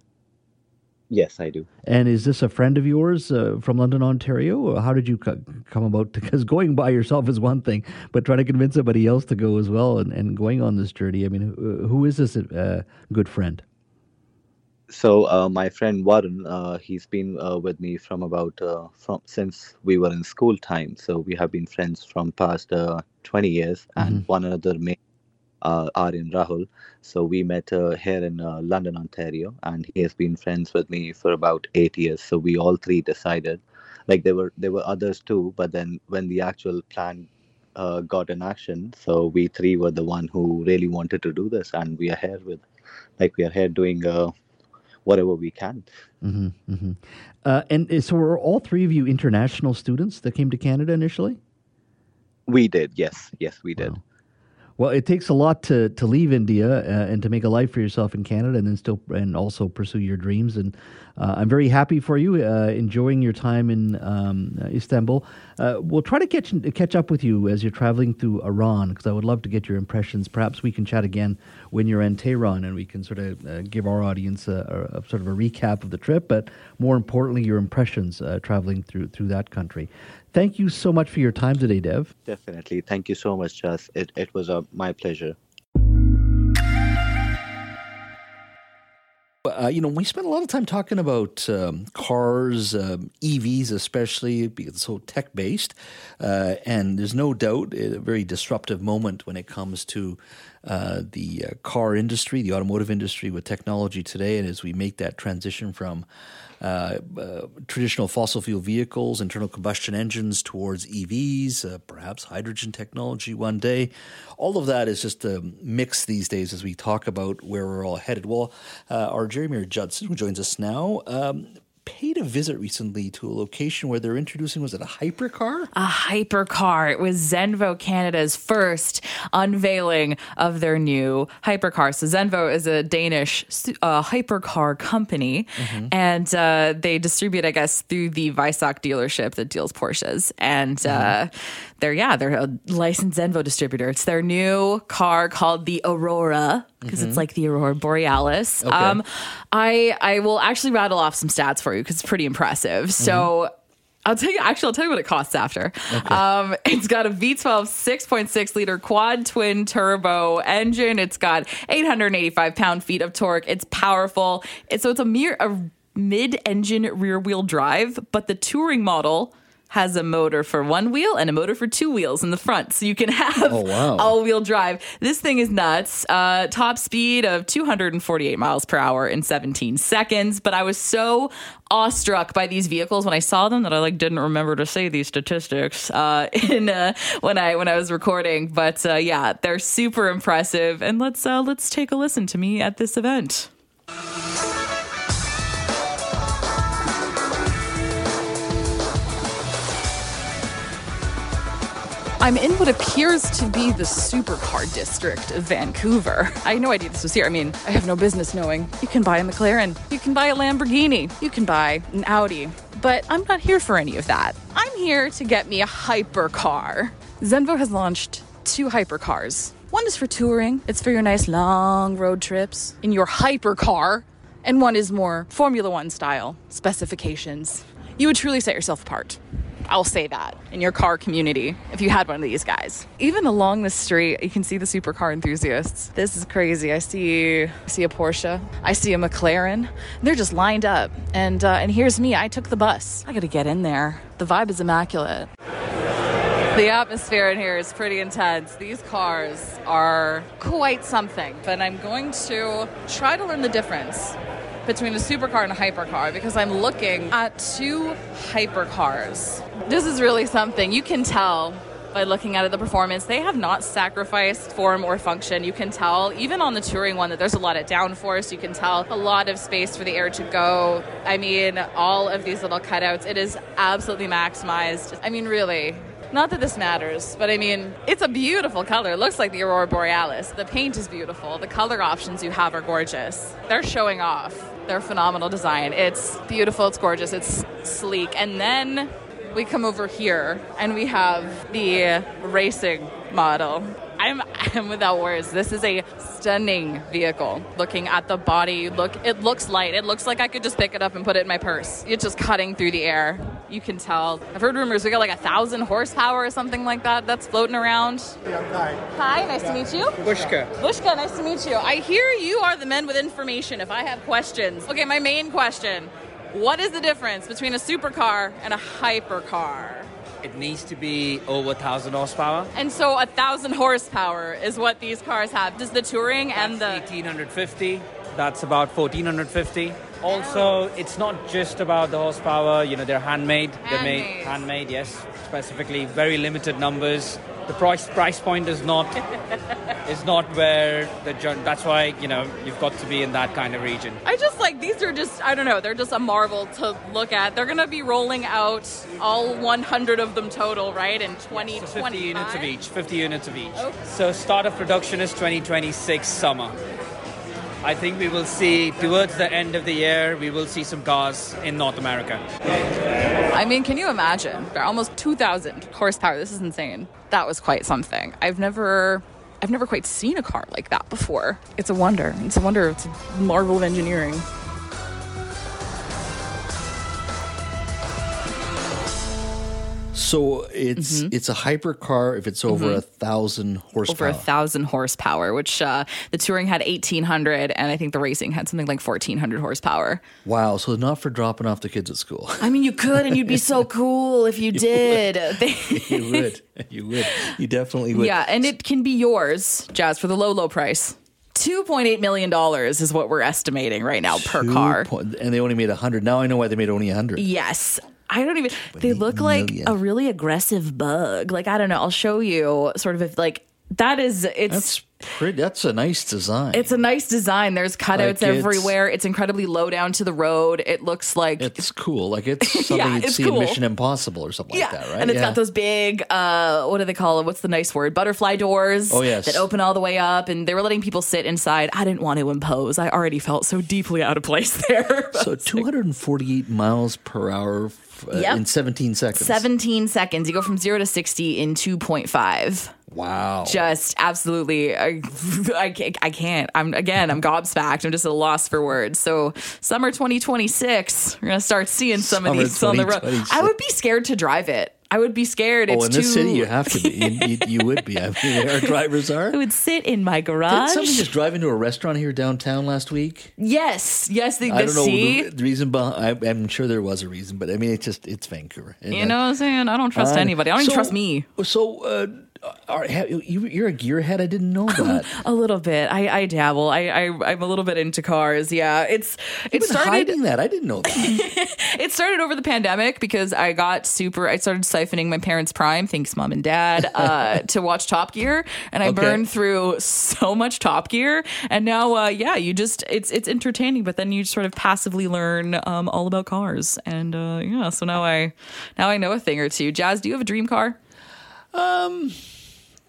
yes i do And is this a friend of yours uh, from London, Ontario? Or how did you co- come about? Because going by yourself is one thing, but trying to convince somebody else to go as well and, and going on this journey. I mean, who, who is this uh, good friend? So uh, my friend warren uh, he's been uh, with me from about uh, from since we were in school time so we have been friends from past uh, 20 years and one another mate uh, Aryan Rahul. So we met uh, here in uh, London, Ontario, and he has been friends with me for about eight years. So we all three decided, like there were there were others too, but then when the actual plan uh, got in action, so we three were the one who really wanted to do this, and we are here with, like we are here doing uh, whatever we can. hmm hmm Uh, and uh, so, were all three of you international students that came to Canada initially? We did, yes, yes, we did. Wow. Well, it takes a lot to, to leave India uh, and to make a life for yourself in Canada, and then still and also pursue your dreams. And uh, I'm very happy for you, uh, enjoying your time in um, Istanbul. Uh, we'll try to catch catch up with you as you're traveling through Iran because I would love to get your impressions. Perhaps we can chat again when you're in Tehran, and we can sort of uh, give our audience a, a, a, sort of a recap of the trip, but more importantly, your impressions uh, traveling through through that country. Thank you so much for your time today, Dev. Definitely. Thank you so much, Jas. It, it was uh, my pleasure. Uh, you know, we spent a lot of time talking about um, cars, um, EVs, especially because it's so tech based. Uh, and there's no doubt a very disruptive moment when it comes to uh, the uh, car industry, the automotive industry with technology today. And as we make that transition from uh, uh, traditional fossil fuel vehicles, internal combustion engines towards EVs, uh, perhaps hydrogen technology one day. All of that is just a mix these days as we talk about where we're all headed. Well, uh, our Geri Mayer-Judson, who joins us now, um, paid a visit recently to a location where they're introducing was it a hypercar? A hypercar. It was Zenvo Canada's first unveiling of their new hypercar. So Zenvo is a Danish uh, hypercar company, mm-hmm. and uh, they distribute, I guess, through the Weissach dealership that deals Porsches. And mm-hmm. uh, they're yeah, they're a licensed Zenvo distributor. It's their new car called the Aurora because mm-hmm. it's like the Aurora Borealis. Okay. Um, I I will actually rattle off some stats for you because it's pretty impressive. Mm-hmm. So. I'll tell you. Actually, I'll tell you what it costs after. Okay. Um, it's got a V12 6.6 liter quad twin turbo engine. It's got 885 pound feet of torque. It's powerful. It's, so it's a mere a mid engine rear wheel drive, but the touring model has a motor for one wheel and a motor for two wheels in the front. So you can have oh, wow. all wheel drive. This thing is nuts. Uh, top speed of 248 miles per hour in 17 seconds. But I was so awestruck by these vehicles when I saw them that I like didn't remember to say these statistics uh, in uh, when I when I was recording. But uh, yeah, they're super impressive. And let's uh, let's take a listen to me at this event. I'm in what appears to be the supercar district of Vancouver. I had no idea this was here. I mean, I have no business knowing. You can buy a McLaren, you can buy a Lamborghini, you can buy an Audi. But I'm not here for any of that. I'm here to get me a hypercar. Zenvo has launched two hypercars. One is for touring, it's for your nice long road trips in your hypercar. And one is more Formula One style specifications. You would truly set yourself apart. I'll say that in your car community if you had one of these guys. Even along the street, you can see the supercar enthusiasts. This is crazy. I see I see a Porsche, I see a McLaren. They're just lined up. And uh, and here's me. I took the bus. I got to get in there. The vibe is immaculate. The atmosphere in here is pretty intense. These cars are quite something, but I'm going to try to learn the difference between a supercar and a hypercar because I'm looking at two hypercars. This is really something. You can tell by looking at it, the performance, they have not sacrificed form or function. You can tell, even on the touring one, that there's a lot of downforce. You can tell a lot of space for the air to go. I mean, all of these little cutouts, it is absolutely maximized. I mean, really, not that this matters, but I mean, it's a beautiful color. It looks like the Aurora Borealis. The paint is beautiful. The color options you have are gorgeous. They're showing off. They're phenomenal design. It's beautiful, it's gorgeous, it's sleek. And then we come over here and we have the racing model. I'm, I'm without words. This is a stunning vehicle. Looking at the body, look, it looks light. It looks like I could just pick it up and put it in my purse. It's just cutting through the air. You can tell. I've heard rumors we got like a thousand horsepower or something like that that's floating around. hi. Hi, nice to meet you. Bushka. Bushka, nice to meet you. I hear you are the men with information if I have questions. Okay, my main question. What is the difference between a supercar and a hypercar? It needs to be over 1,000 horsepower. And so 1,000 horsepower is what these cars have. Does the touring That's and the... 1,850. That's about 1,450. Also, it's not just about the horsepower. You know, they're handmade. They're made Handmade. handmade. Yes, specifically very limited numbers. The price price point is not is not where the that's why you know you've got to be in that kind of region. I just like these are just I don't know they're just a marvel to look at. They're gonna be rolling out all 100 of them total, right? In 2020. So 50 units of each. 50 units of each. Okay. So start of production is 2026 summer. I think we will see towards the end of the year we will see some cars in North America. I mean, can you imagine? Almost 2,000 horsepower. This is insane. That was quite something. I've never. I've never quite seen a car like that before. It's a wonder. It's a wonder. It's a marvel of engineering. So it's it's a hypercar if it's over a thousand horsepower. Mm-hmm. Over a thousand horsepower, which uh, the touring had 1,800, and I think the racing had something like 1,400 horsepower. Wow, so not for dropping off the kids at school. I mean, you could, and you'd be so cool if you did. They- you would. You would. You definitely would. yeah, and it can be yours, Jas, for the low, low price. $2.8 million is what we're estimating right now per Two car. point- and they only made a hundred. Now I know why they made only a hundred. Yes. I don't even. They look like million. a really aggressive bug. Like I don't know. I'll show you. Sort of if like that is. It's That's pretty. That's a nice design. it's a nice design. There's cutouts Like, it's- everywhere. It's incredibly low down to the road. It looks like It's cool. Like it's something Yeah, you'd it's see cool. in Mission Impossible or something yeah, like that, right? and it's yeah. got those big. uh What do they call it? What's the nice word? Butterfly doors. Oh, yes. that open all the way up, and they were letting people sit inside. I didn't want to impose. I already felt so deeply out of place there. So 248 miles per hour uh, Yep. in 17 seconds. 17 seconds. You go from zero to 60 in 2.5. Wow. just absolutely I, I, can't, I can't i'm again i'm gobsmacked i'm just at a loss for words so summer 2026 we're gonna start seeing some of these on the road i would be scared to drive it i would be scared oh, it's in too this city, you have to be. You, you, you would be. I mean, our drivers are. i would sit in my garage. Did somebody just drive into a restaurant here downtown last week? yes yes the, I don't know the, the reason behind. I, I'm sure there was a reason, but I mean, it's just it's Vancouver. You know what i'm saying i don't trust uh, anybody i don't even trust me So, uh, are, have, you, you're a gearhead. I didn't know that. a little bit i, I dabble I, I i'm a little bit into cars yeah it's it You've been started hiding that. I didn't know that. it started over the pandemic because I got super. I started siphoning my parents' prime, thanks mom and dad, uh, to watch Top Gear, and I Okay. burned through so much Top Gear. And now, uh, yeah, you just it's it's entertaining, but then you sort of passively learn um, all about cars, and uh, yeah. So now I now I know a thing or two. Jas, do you have a dream car?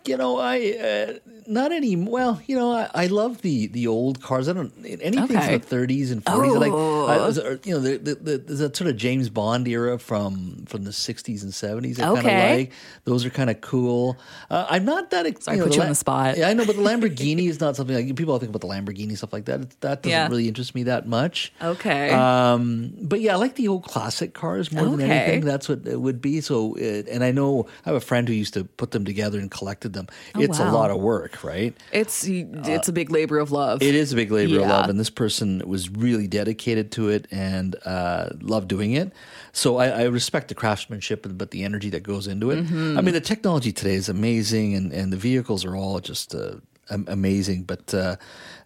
You know, I uh, not any. Well, you know, I, I love the the old cars. I don't anything Okay. from the 30s and 40s. I like Oh. I was, or, you know, the, the, the, there's that sort of James Bond era from from the 60s and 70s. I kind of Okay. like those are kind of cool. Uh, I'm not that. ex- Sorry, I know, put you on the spot. Yeah, I know, but the Lamborghini is not something like people all think about the Lamborghini stuff like that. It- That doesn't Yeah. really interest me that much. Okay. Um, but yeah, I like the old classic cars more than anything. That's what it would be. So, uh, and I know I have a friend who used to put them together and collected them. it's a Oh, lot of work, right? It's it's a big labor of love. It is a big labor of love, and this person was really dedicated to it and uh, loved doing it. So I, I respect the craftsmanship, but the energy that goes into it. Mm-hmm. I mean, the technology today is amazing, and, and the vehicles are all just uh, amazing. But uh,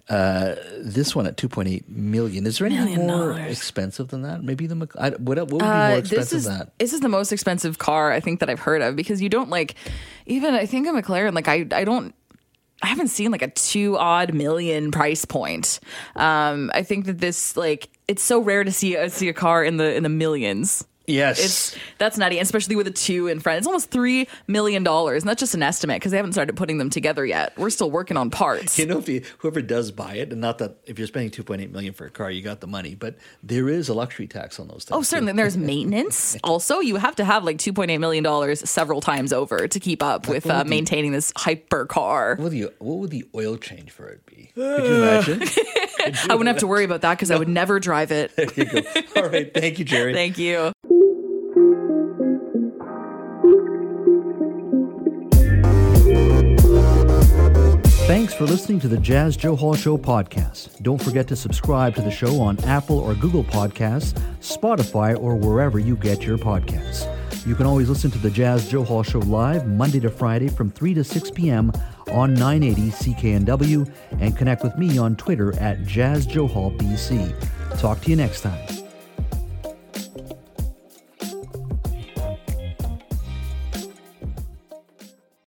uh, this one at two point eight million is there any more dollars. expensive than that? Maybe the I, what, what would be Uh, more this expensive is than that? this is the most expensive car I think that I've heard of because you don't like even I think a McLaren like I I don't I haven't seen like a two odd million price point. Um, I think that this like it's so rare to see a, see a car in the in the millions. Yes, It's that's nutty, and especially with a two in front. It's almost three million dollars, and that's just an estimate because they haven't started putting them together yet. We're still working on parts. You know, if you, whoever does buy it, and not that if you're spending 2.8 million for a car, you got the money, but there is a luxury tax on those things. Oh, certainly. There's maintenance. also, you have to have like $2.8 million several times over to keep up with uh, maintaining this hyper car. What would the what would the oil change for it be? Could you imagine? I wouldn't have to worry about that because I would never drive it. there you go. All right, thank you, Geri. Thank you. Thanks for listening to the Jas Johal Show podcast. Don't forget to subscribe to the show on Apple or Google Podcasts, Spotify, or wherever you get your podcasts. You can always listen to the Jas Johal Show live Monday to Friday from 3 to 6 p.m. on 980 CKNW and connect with me on Twitter at Jas Johal BC. Talk to you next time.